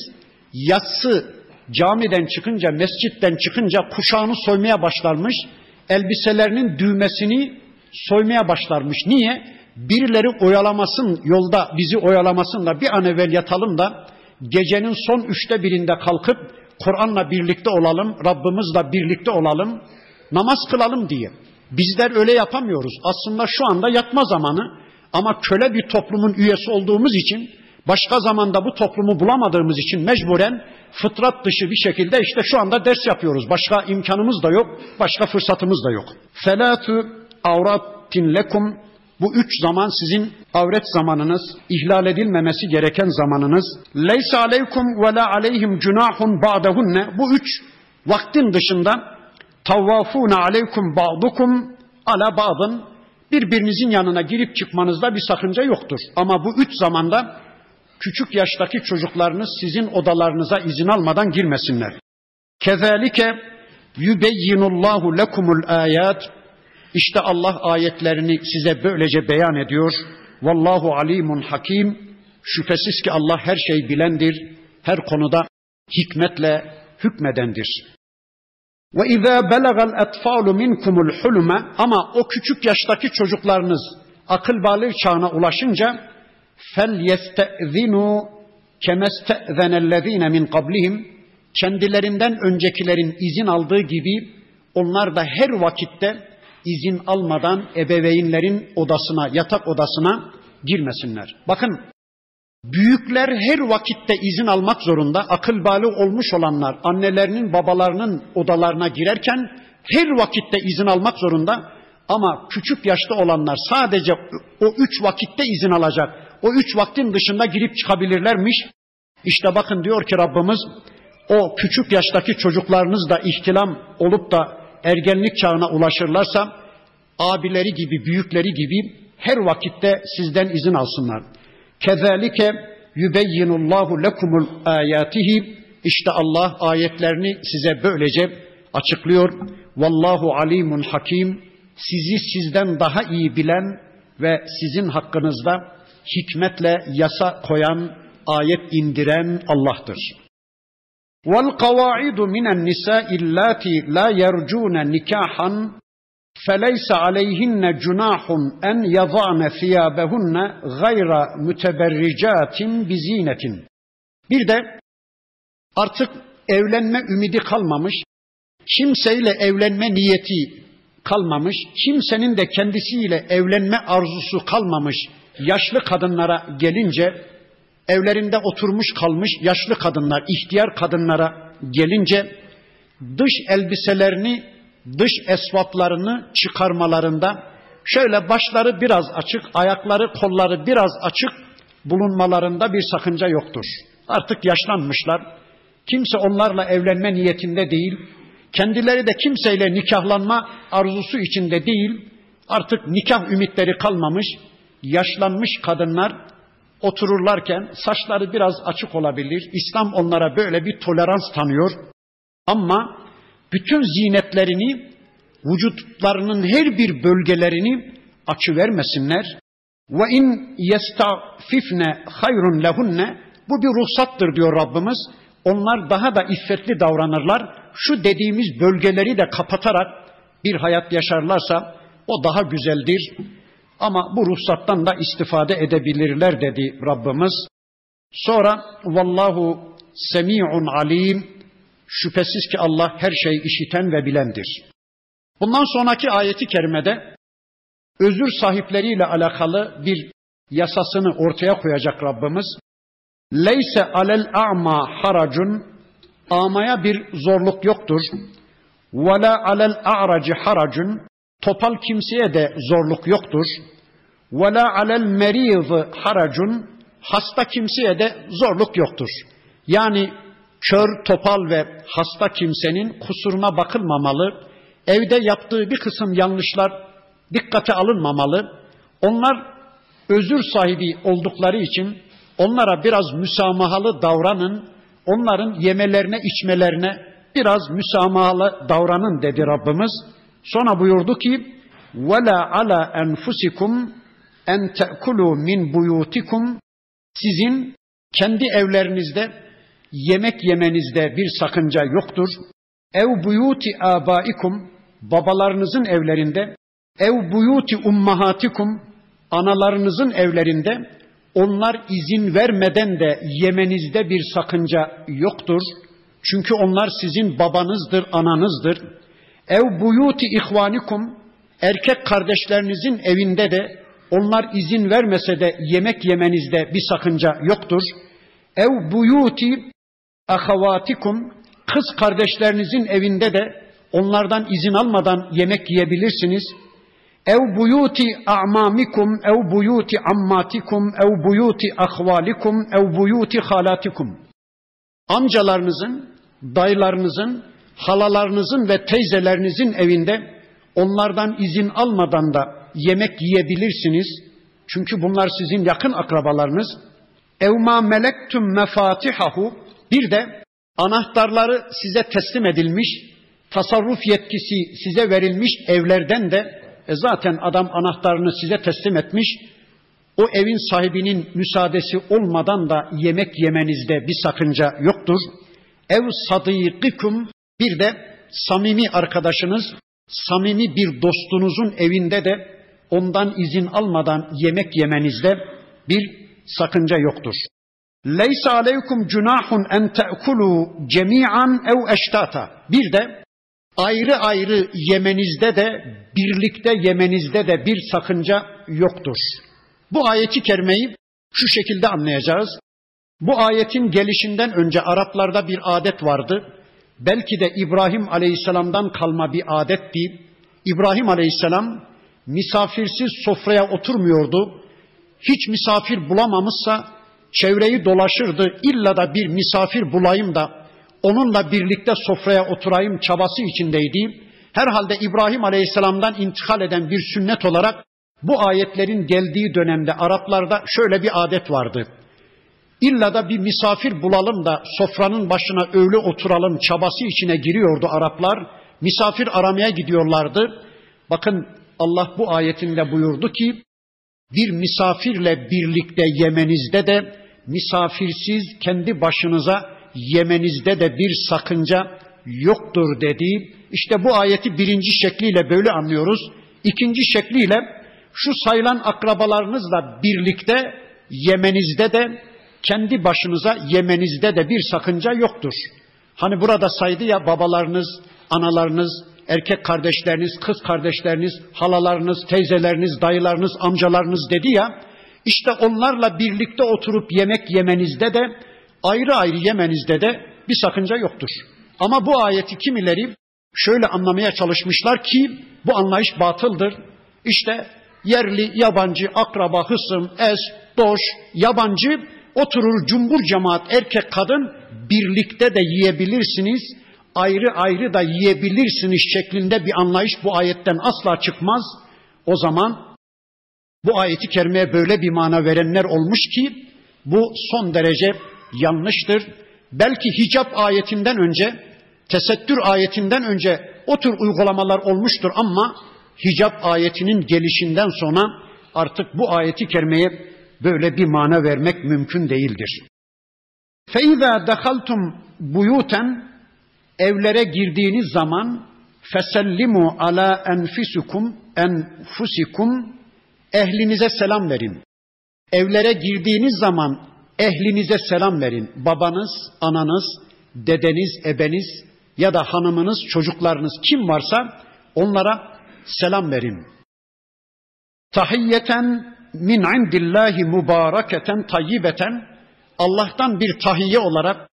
Speaker 1: yatsı camiden çıkınca, mescitten çıkınca kuşağını soymaya başlarmış. Elbiselerinin düğmesini soymaya başlarmış. Niye? Birileri oyalamasın, yolda bizi oyalamasın da bir an evvel yatalım da gecenin son üçte birinde kalkıp Kur'an'la birlikte olalım, Rabbimizle birlikte olalım, namaz kılalım diye. Bizler öyle yapamıyoruz. Aslında şu anda yatma zamanı ama köle bir toplumun üyesi olduğumuz için başka zamanda bu toplumu bulamadığımız için mecburen fıtrat dışı bir şekilde işte şu anda ders yapıyoruz. Başka imkanımız da yok, başka fırsatımız da yok. Felatu avratin lekum bu üç zaman sizin avret zamanınız, ihlal edilmemesi gereken zamanınız. Leysa aleykum ve la aleyhim cunahun ba'dahunne. Bu üç vaktin dışında tavvafuna aleykum ba'dukum ala ba'dın. Birbirinizin yanına girip çıkmanızda bir sakınca yoktur. Ama bu üç zamanda küçük yaştaki çocuklarınız sizin odalarınıza izin almadan girmesinler. Kezalike yubeyyinullahu lekumul ayat işte Allah ayetlerini size böylece beyan ediyor. Vallahu alimun hakim. Şüphesiz ki Allah her şeyi bilendir. Her konuda hikmetle hükmedendir. Ve izâ belagal etfâlu minkumul hulme ama o küçük yaştaki çocuklarınız akıl balığı çağına ulaşınca fel yeste'zinu kemeste'zenellezîne min kablihim kendilerinden öncekilerin izin aldığı gibi onlar da her vakitte izin almadan ebeveynlerin odasına, yatak odasına girmesinler. Bakın büyükler her vakitte izin almak zorunda. Akıl bali olmuş olanlar annelerinin, babalarının odalarına girerken her vakitte izin almak zorunda. Ama küçük yaşta olanlar sadece o üç vakitte izin alacak. O üç vaktin dışında girip çıkabilirlermiş. İşte bakın diyor ki Rabbimiz o küçük yaştaki çocuklarınız da ihtilam olup da ergenlik çağına ulaşırlarsa abileri gibi, büyükleri gibi her vakitte sizden izin alsınlar. Kezalike yubeyyinullahu lekumul ayatihi işte Allah ayetlerini size böylece açıklıyor. Vallahu alimun hakim. Sizi sizden daha iyi bilen ve sizin hakkınızda hikmetle yasa koyan, ayet indiren Allah'tır. وَالْقَوَاعِدُ مِنَ النِّسَاءِ اللَّاتِي لَا يَرْجُونَ نِكَاحًا فَلَيْسَ عَلَيْهِنَّ جُنَاحٌ اَنْ يَضَعْنَ ثِيَابَهُنَّ غَيْرَ مُتَبَرِّجَاتٍ بِزِينَةٍ Bir de artık evlenme ümidi kalmamış, kimseyle evlenme niyeti kalmamış, kimsenin de kendisiyle evlenme arzusu kalmamış yaşlı kadınlara gelince, evlerinde oturmuş kalmış yaşlı kadınlar, ihtiyar kadınlara gelince dış elbiselerini, dış esvaplarını çıkarmalarında şöyle başları biraz açık, ayakları, kolları biraz açık bulunmalarında bir sakınca yoktur. Artık yaşlanmışlar. Kimse onlarla evlenme niyetinde değil. Kendileri de kimseyle nikahlanma arzusu içinde değil. Artık nikah ümitleri kalmamış. Yaşlanmış kadınlar otururlarken saçları biraz açık olabilir. İslam onlara böyle bir tolerans tanıyor. Ama bütün zinetlerini, vücutlarının her bir bölgelerini açı vermesinler. Ve in yestafifne hayrun lehunne bu bir ruhsattır diyor Rabbimiz. Onlar daha da iffetli davranırlar. Şu dediğimiz bölgeleri de kapatarak bir hayat yaşarlarsa o daha güzeldir. Ama bu ruhsattan da istifade edebilirler dedi Rabbimiz. Sonra vallahu semi'un alim şüphesiz ki Allah her şeyi işiten ve bilendir. Bundan sonraki ayeti kerimede özür sahipleriyle alakalı bir yasasını ortaya koyacak Rabbimiz. Leyse alel a'ma haracun amaya bir zorluk yoktur. Ve la alel a'raci haracun topal kimseye de zorluk yoktur. Ve la alel meriz haracun hasta kimseye de zorluk yoktur. Yani kör, topal ve hasta kimsenin kusuruna bakılmamalı. Evde yaptığı bir kısım yanlışlar dikkate alınmamalı. Onlar özür sahibi oldukları için onlara biraz müsamahalı davranın. Onların yemelerine, içmelerine biraz müsamahalı davranın dedi Rabbimiz. Sonra buyurdu ki: "Vela ala enfusikum en te'kulu min buyutikum" Sizin kendi evlerinizde yemek yemenizde bir sakınca yoktur. Ev buyuti abaikum babalarınızın evlerinde, ev buyuti ummahatikum analarınızın evlerinde onlar izin vermeden de yemenizde bir sakınca yoktur. Çünkü onlar sizin babanızdır, ananızdır. Ev buyuti ihvanikum erkek kardeşlerinizin evinde de onlar izin vermese de yemek yemenizde bir sakınca yoktur. Ev buyuti ahavatikum kız kardeşlerinizin evinde de onlardan izin almadan yemek yiyebilirsiniz. Ev buyuti a'mamikum ev buyuti ammatikum ev buyuti ahvalikum ev buyuti halatikum. Amcalarınızın, dayılarınızın, halalarınızın ve teyzelerinizin evinde onlardan izin almadan da yemek yiyebilirsiniz. Çünkü bunlar sizin yakın akrabalarınız. Evma melektum mefatihahu bir de anahtarları size teslim edilmiş, tasarruf yetkisi size verilmiş evlerden de e zaten adam anahtarını size teslim etmiş. O evin sahibinin müsaadesi olmadan da yemek yemenizde bir sakınca yoktur. Ev sadikikum bir de samimi arkadaşınız, samimi bir dostunuzun evinde de ondan izin almadan yemek yemenizde bir sakınca yoktur. Leysa aleykum cunahun en te'kulu cemi'an ev eştata. Bir de ayrı ayrı yemenizde de birlikte yemenizde de bir sakınca yoktur. Bu ayeti kerimeyi şu şekilde anlayacağız. Bu ayetin gelişinden önce Araplarda bir adet vardı. Belki de İbrahim Aleyhisselam'dan kalma bir adetti. İbrahim Aleyhisselam misafirsiz sofraya oturmuyordu. Hiç misafir bulamamışsa çevreyi dolaşırdı. İlla da bir misafir bulayım da onunla birlikte sofraya oturayım çabası içindeydi. Herhalde İbrahim Aleyhisselam'dan intikal eden bir sünnet olarak bu ayetlerin geldiği dönemde Araplarda şöyle bir adet vardı. İlla da bir misafir bulalım da sofranın başına öyle oturalım çabası içine giriyordu Araplar. Misafir aramaya gidiyorlardı. Bakın Allah bu ayetinde buyurdu ki bir misafirle birlikte yemenizde de misafirsiz kendi başınıza yemenizde de bir sakınca yoktur dedi. İşte bu ayeti birinci şekliyle böyle anlıyoruz. İkinci şekliyle şu sayılan akrabalarınızla birlikte yemenizde de kendi başınıza yemenizde de bir sakınca yoktur. Hani burada saydı ya babalarınız, analarınız, erkek kardeşleriniz, kız kardeşleriniz, halalarınız, teyzeleriniz, dayılarınız, amcalarınız dedi ya, işte onlarla birlikte oturup yemek yemenizde de, ayrı ayrı yemenizde de bir sakınca yoktur. Ama bu ayeti kimileri şöyle anlamaya çalışmışlar ki bu anlayış batıldır. İşte yerli, yabancı, akraba, hısım, es, doş, yabancı oturur cumbur cemaat erkek kadın birlikte de yiyebilirsiniz ayrı ayrı da yiyebilirsiniz şeklinde bir anlayış bu ayetten asla çıkmaz. O zaman bu ayeti kerimeye böyle bir mana verenler olmuş ki bu son derece yanlıştır. Belki hicap ayetinden önce, tesettür ayetinden önce o tür uygulamalar olmuştur ama hicap ayetinin gelişinden sonra artık bu ayeti kerimeye böyle bir mana vermek mümkün değildir. فَاِذَا دَخَلْتُمْ buyuten evlere girdiğiniz zaman fesellimu ala enfisukum enfusikum ehlinize selam verin. Evlere girdiğiniz zaman Ehlinize selam verin. Babanız, ananız, dedeniz, ebeniz ya da hanımınız, çocuklarınız kim varsa onlara selam verin. Tahiyyeten min indillahi mübareketen tayyibeten Allah'tan bir tahiyye olarak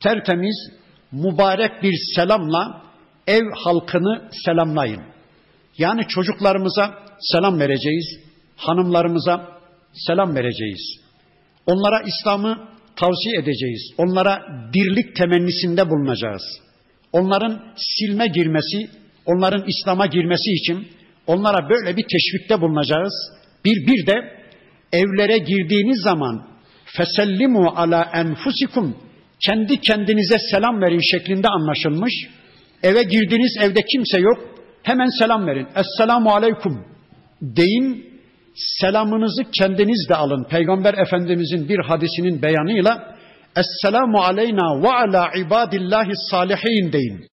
Speaker 1: tertemiz, mübarek bir selamla ev halkını selamlayın. Yani çocuklarımıza selam vereceğiz, hanımlarımıza selam vereceğiz. Onlara İslam'ı tavsiye edeceğiz. Onlara dirlik temennisinde bulunacağız. Onların silme girmesi, onların İslam'a girmesi için onlara böyle bir teşvikte bulunacağız. Bir bir de evlere girdiğiniz zaman fesellimu ala enfusikum kendi kendinize selam verin şeklinde anlaşılmış. Eve girdiniz evde kimse yok. Hemen selam verin. Esselamu aleyküm deyin. Selamınızı kendiniz de alın. Peygamber Efendimizin bir hadisinin beyanıyla Esselamu aleyna ve ala ibadillahi salihin deyin.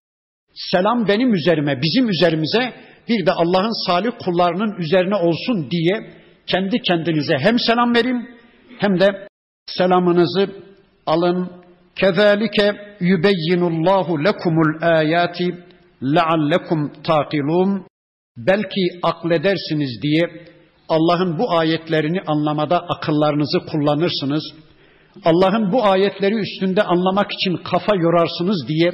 Speaker 1: Selam benim üzerime, bizim üzerimize bir de Allah'ın salih kullarının üzerine olsun diye kendi kendinize hem selam verin hem de selamınızı alın. Kezalike yubeyyinullahu lekumul ayati leallekum taqilun. Belki akledersiniz diye Allah'ın bu ayetlerini anlamada akıllarınızı kullanırsınız. Allah'ın bu ayetleri üstünde anlamak için kafa yorarsınız diye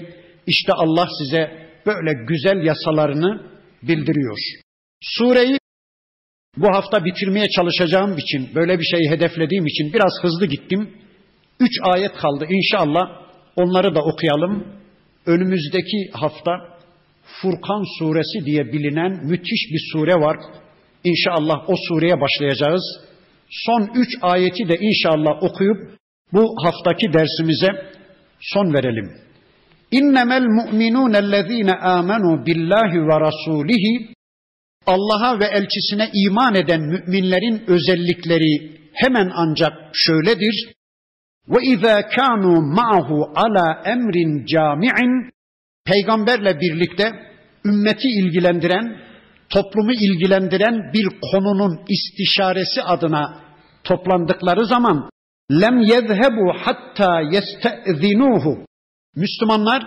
Speaker 1: işte Allah size böyle güzel yasalarını bildiriyor. Sureyi bu hafta bitirmeye çalışacağım için, böyle bir şeyi hedeflediğim için biraz hızlı gittim. Üç ayet kaldı. İnşallah onları da okuyalım. Önümüzdeki hafta Furkan suresi diye bilinen müthiş bir sure var. İnşallah o sureye başlayacağız. Son üç ayeti de inşallah okuyup bu haftaki dersimize son verelim. İnnemel mu'minun ellezine amenu billahi ve rasulihi Allah'a ve elçisine iman eden müminlerin özellikleri hemen ancak şöyledir. Ve izâ kânû ma'hu ala emrin cami'in peygamberle birlikte ümmeti ilgilendiren, toplumu ilgilendiren bir konunun istişaresi adına toplandıkları zaman lem yezhebu hatta yestezinuhu Müslümanlar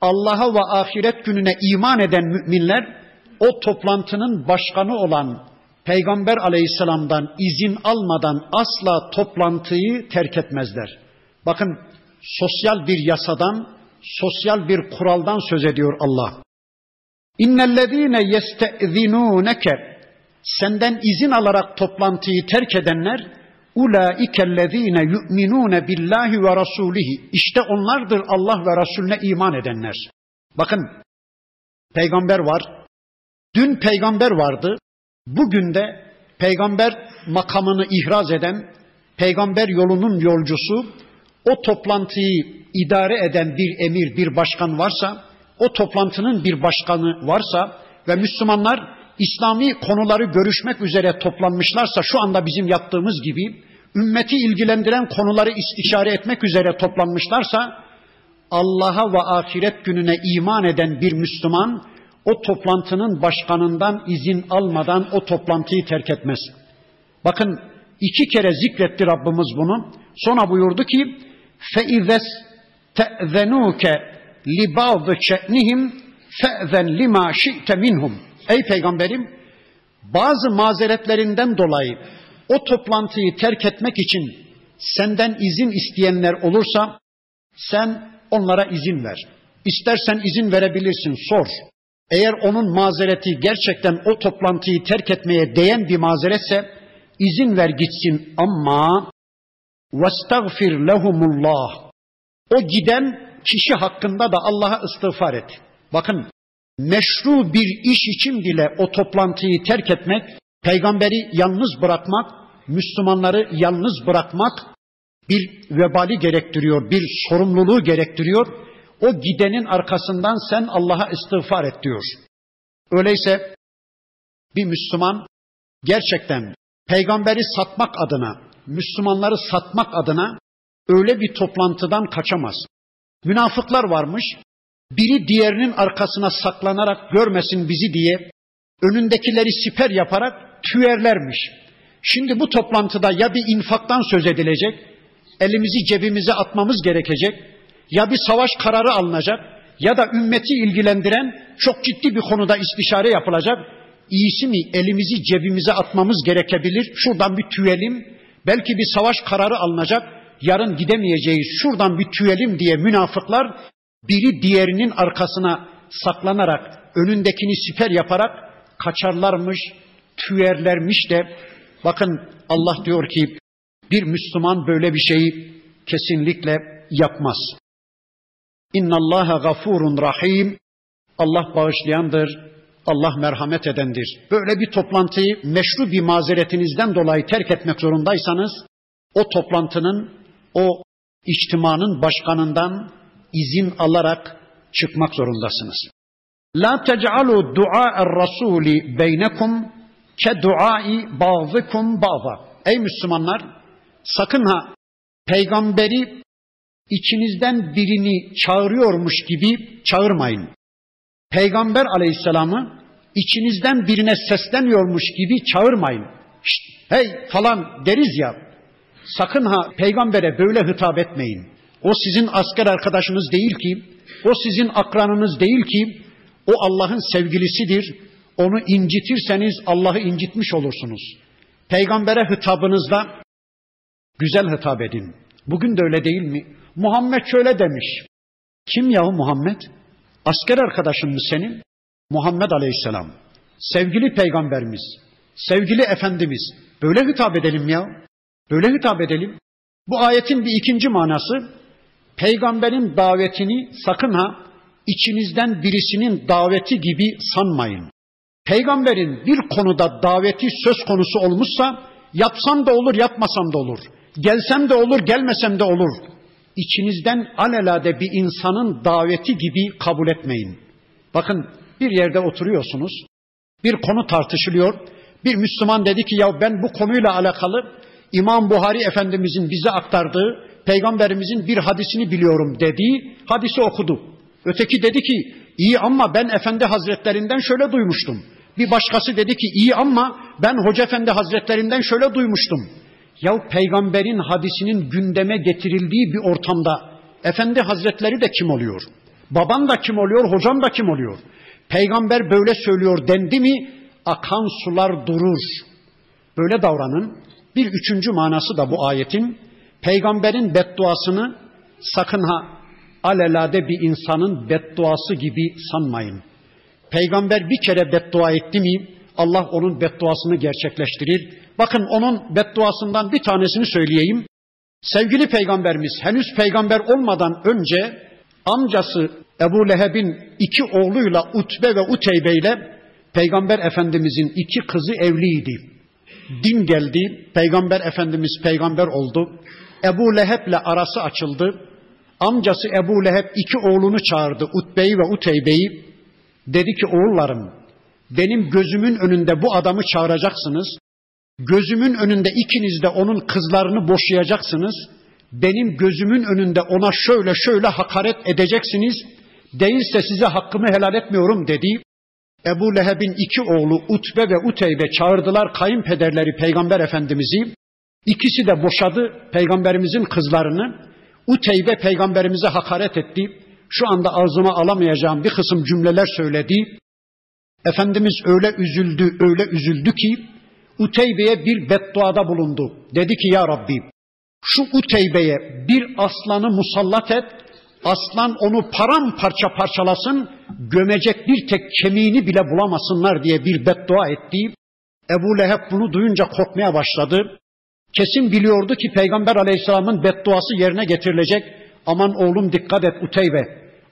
Speaker 1: Allah'a ve ahiret gününe iman eden müminler o toplantının başkanı olan Peygamber aleyhisselamdan izin almadan asla toplantıyı terk etmezler. Bakın sosyal bir yasadan, sosyal bir kuraldan söz ediyor Allah. İnnellezîne yestezinûneke senden izin alarak toplantıyı terk edenler ulaikellezîne yu'minûne billahi ve rasulihi işte onlardır Allah ve Resulüne iman edenler. Bakın peygamber var, Dün peygamber vardı. Bugün de peygamber makamını ihraz eden, peygamber yolunun yolcusu, o toplantıyı idare eden bir emir, bir başkan varsa, o toplantının bir başkanı varsa ve Müslümanlar İslami konuları görüşmek üzere toplanmışlarsa şu anda bizim yaptığımız gibi ümmeti ilgilendiren konuları istişare etmek üzere toplanmışlarsa Allah'a ve ahiret gününe iman eden bir Müslüman o toplantının başkanından izin almadan o toplantıyı terk etmez. Bakın iki kere zikretti Rabbimiz bunu. Sonra buyurdu ki فَاِذَسْ تَأْذَنُوكَ لِبَعْضِ شَأْنِهِمْ فَأْذَنْ لِمَا شِئْتَ مِنْهُمْ Ey peygamberim bazı mazeretlerinden dolayı o toplantıyı terk etmek için senden izin isteyenler olursa sen onlara izin ver. İstersen izin verebilirsin, sor. Eğer onun mazereti gerçekten o toplantıyı terk etmeye değen bir mazeretse izin ver gitsin ama vestagfir lehumullah. O giden kişi hakkında da Allah'a istiğfar et. Bakın meşru bir iş için bile o toplantıyı terk etmek, peygamberi yalnız bırakmak, Müslümanları yalnız bırakmak bir vebali gerektiriyor, bir sorumluluğu gerektiriyor o gidenin arkasından sen Allah'a istiğfar et diyor. Öyleyse bir Müslüman gerçekten peygamberi satmak adına, Müslümanları satmak adına öyle bir toplantıdan kaçamaz. Münafıklar varmış, biri diğerinin arkasına saklanarak görmesin bizi diye önündekileri siper yaparak tüyerlermiş. Şimdi bu toplantıda ya bir infaktan söz edilecek elimizi cebimize atmamız gerekecek. Ya bir savaş kararı alınacak ya da ümmeti ilgilendiren çok ciddi bir konuda istişare yapılacak. İyisi mi elimizi cebimize atmamız gerekebilir. Şuradan bir tüyelim. Belki bir savaş kararı alınacak. Yarın gidemeyeceğiz. Şuradan bir tüyelim diye münafıklar biri diğerinin arkasına saklanarak önündekini siper yaparak kaçarlarmış, tüyerlermiş de bakın Allah diyor ki bir Müslüman böyle bir şeyi kesinlikle yapmaz. İnna Allaha gafurun rahim. Allah bağışlayandır, Allah merhamet edendir. Böyle bir toplantıyı meşru bir mazeretinizden dolayı terk etmek zorundaysanız o toplantının, o içtimanın başkanından izin alarak çıkmak zorundasınız. La tec'alu du'a rasuli beynekum ke duai ba'zikum ba'za. Ey Müslümanlar sakın ha peygamberi içinizden birini çağırıyormuş gibi çağırmayın. Peygamber aleyhisselamı içinizden birine sesleniyormuş gibi çağırmayın. Şşt, hey falan deriz ya. Sakın ha peygambere böyle hitap etmeyin. O sizin asker arkadaşınız değil ki, o sizin akranınız değil ki, o Allah'ın sevgilisidir. Onu incitirseniz Allah'ı incitmiş olursunuz. Peygambere hitabınızda güzel hitap edin. Bugün de öyle değil mi? Muhammed şöyle demiş. Kim yahu Muhammed? Asker arkadaşın mı senin? Muhammed Aleyhisselam. Sevgili peygamberimiz, sevgili efendimiz. Böyle hitap edelim ya. Böyle hitap edelim. Bu ayetin bir ikinci manası peygamberin davetini sakın ha içinizden birisinin daveti gibi sanmayın. Peygamberin bir konuda daveti söz konusu olmuşsa yapsam da olur, yapmasam da olur. Gelsem de olur, gelmesem de olur. İçinizden alelade bir insanın daveti gibi kabul etmeyin. Bakın bir yerde oturuyorsunuz. Bir konu tartışılıyor. Bir Müslüman dedi ki ya ben bu konuyla alakalı İmam Buhari Efendimizin bize aktardığı peygamberimizin bir hadisini biliyorum dediği hadisi okudu. Öteki dedi ki iyi ama ben Efendi Hazretlerinden şöyle duymuştum. Bir başkası dedi ki iyi ama ben Hoca Efendi Hazretlerinden şöyle duymuştum. Ya peygamberin hadisinin gündeme getirildiği bir ortamda Efendi Hazretleri de kim oluyor? Baban da kim oluyor? Hocam da kim oluyor? Peygamber böyle söylüyor dendi mi akan sular durur. Böyle davranın. Bir üçüncü manası da bu ayetin peygamberin bedduasını sakın ha alelade bir insanın bedduası gibi sanmayın. Peygamber bir kere beddua etti mi Allah onun bedduasını gerçekleştirir. Bakın onun bedduasından bir tanesini söyleyeyim. Sevgili peygamberimiz henüz peygamber olmadan önce amcası Ebu Leheb'in iki oğluyla Utbe ve Uteybe ile peygamber efendimizin iki kızı evliydi. Din geldi, peygamber efendimiz peygamber oldu. Ebu Leheb'le arası açıldı. Amcası Ebu Leheb iki oğlunu çağırdı, Utbe'yi ve Uteybe'yi. Dedi ki oğullarım benim gözümün önünde bu adamı çağıracaksınız. Gözümün önünde ikiniz de onun kızlarını boşayacaksınız. Benim gözümün önünde ona şöyle şöyle hakaret edeceksiniz. Değilse size hakkımı helal etmiyorum dedi. Ebu Leheb'in iki oğlu Utbe ve Uteybe çağırdılar kayınpederleri Peygamber Efendimiz'i. İkisi de boşadı Peygamberimizin kızlarını. Uteybe Peygamberimize hakaret etti. Şu anda ağzıma alamayacağım bir kısım cümleler söyledi. Efendimiz öyle üzüldü, öyle üzüldü ki Uteybe'ye bir bedduada bulundu. Dedi ki ya Rabbi şu Uteybe'ye bir aslanı musallat et, aslan onu paramparça parçalasın, gömecek bir tek kemiğini bile bulamasınlar diye bir beddua etti. Ebu Leheb bunu duyunca korkmaya başladı. Kesin biliyordu ki Peygamber Aleyhisselam'ın bedduası yerine getirilecek. Aman oğlum dikkat et Uteybe.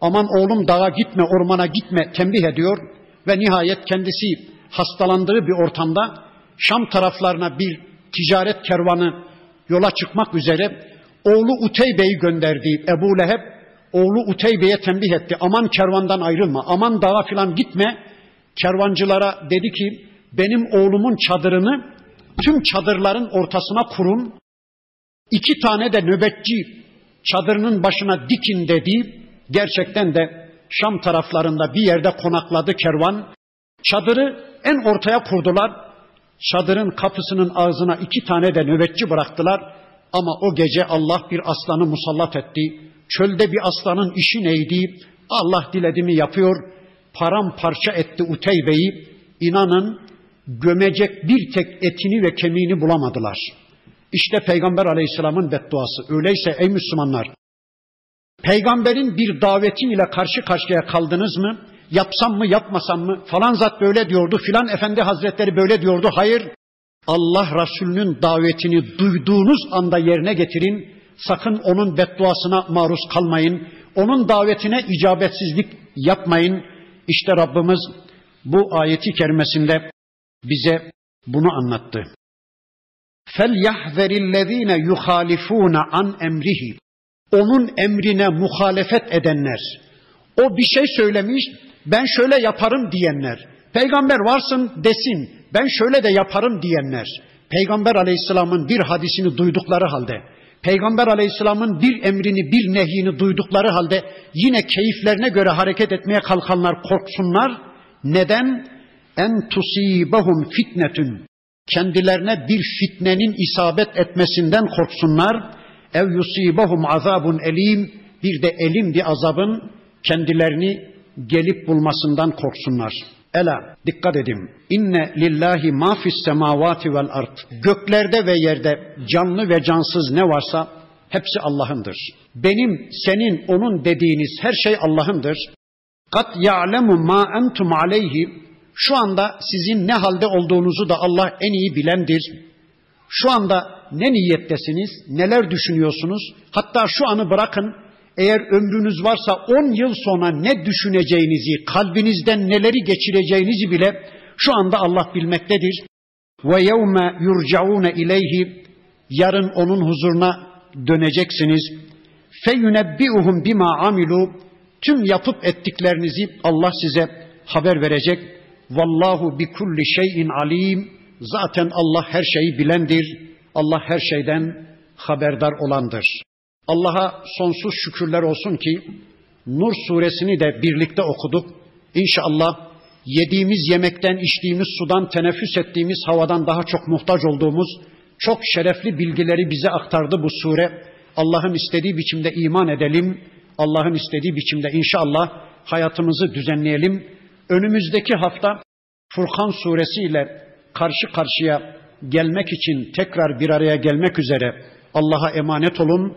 Speaker 1: Aman oğlum dağa gitme, ormana gitme tembih ediyor. Ve nihayet kendisi hastalandığı bir ortamda Şam taraflarına bir ticaret kervanı yola çıkmak üzere oğlu Uteybe'yi gönderdi Ebu Leheb. Oğlu Uteybe'ye tembih etti. Aman kervandan ayrılma, aman dağa filan gitme. Kervancılara dedi ki benim oğlumun çadırını tüm çadırların ortasına kurun. İki tane de nöbetçi çadırının başına dikin dedi. Gerçekten de Şam taraflarında bir yerde konakladı kervan. Çadırı en ortaya kurdular. Çadırın kapısının ağzına iki tane de nöbetçi bıraktılar. Ama o gece Allah bir aslanı musallat etti. Çölde bir aslanın işi neydi? Allah diledi mi yapıyor. Paramparça etti Uteybe'yi. İnanın gömecek bir tek etini ve kemiğini bulamadılar. İşte Peygamber Aleyhisselam'ın bedduası. Öyleyse ey Müslümanlar, peygamberin bir davetiyle karşı karşıya kaldınız mı? Yapsam mı yapmasam mı? Falan zat böyle diyordu, filan efendi hazretleri böyle diyordu. Hayır, Allah Resulü'nün davetini duyduğunuz anda yerine getirin. Sakın onun bedduasına maruz kalmayın. Onun davetine icabetsizlik yapmayın. İşte Rabbimiz bu ayeti kerimesinde bize bunu anlattı. فَلْيَحْذَرِ الَّذ۪ينَ يُخَالِفُونَ an emrihi. Onun emrine muhalefet edenler. O bir şey söylemiş, ben şöyle yaparım diyenler. Peygamber varsın desin, ben şöyle de yaparım diyenler. Peygamber aleyhisselamın bir hadisini duydukları halde, Peygamber aleyhisselamın bir emrini, bir nehyini duydukları halde yine keyiflerine göre hareket etmeye kalkanlar korksunlar. Neden? En tusibahum fitnetün. Kendilerine bir fitnenin isabet etmesinden korksunlar. Ev yusibahum azabun elim. Bir de elim bir azabın kendilerini gelip bulmasından korksunlar. Ela dikkat edin. İnne lillahi ma fis semavati vel ard. Göklerde ve yerde canlı ve cansız ne varsa hepsi Allah'ındır. Benim, senin, onun dediğiniz her şey Allah'ındır. Kat ya'lemu ma entum aleyhi. Şu anda sizin ne halde olduğunuzu da Allah en iyi bilendir. Şu anda ne niyettesiniz, neler düşünüyorsunuz? Hatta şu anı bırakın, eğer ömrünüz varsa 10 yıl sonra ne düşüneceğinizi, kalbinizden neleri geçireceğinizi bile şu anda Allah bilmektedir. Ve yevme yurcaune ileyhi yarın onun huzuruna döneceksiniz. Feyunebbiuhum bima amilu tüm yapıp ettiklerinizi Allah size haber verecek. Vallahu bi kulli şeyin alim. Zaten Allah her şeyi bilendir. Allah her şeyden haberdar olandır. Allah'a sonsuz şükürler olsun ki Nur suresini de birlikte okuduk. İnşallah yediğimiz yemekten, içtiğimiz sudan, teneffüs ettiğimiz havadan daha çok muhtaç olduğumuz çok şerefli bilgileri bize aktardı bu sure. Allah'ın istediği biçimde iman edelim. Allah'ın istediği biçimde inşallah hayatımızı düzenleyelim. Önümüzdeki hafta Furkan suresi ile karşı karşıya gelmek için tekrar bir araya gelmek üzere Allah'a emanet olun.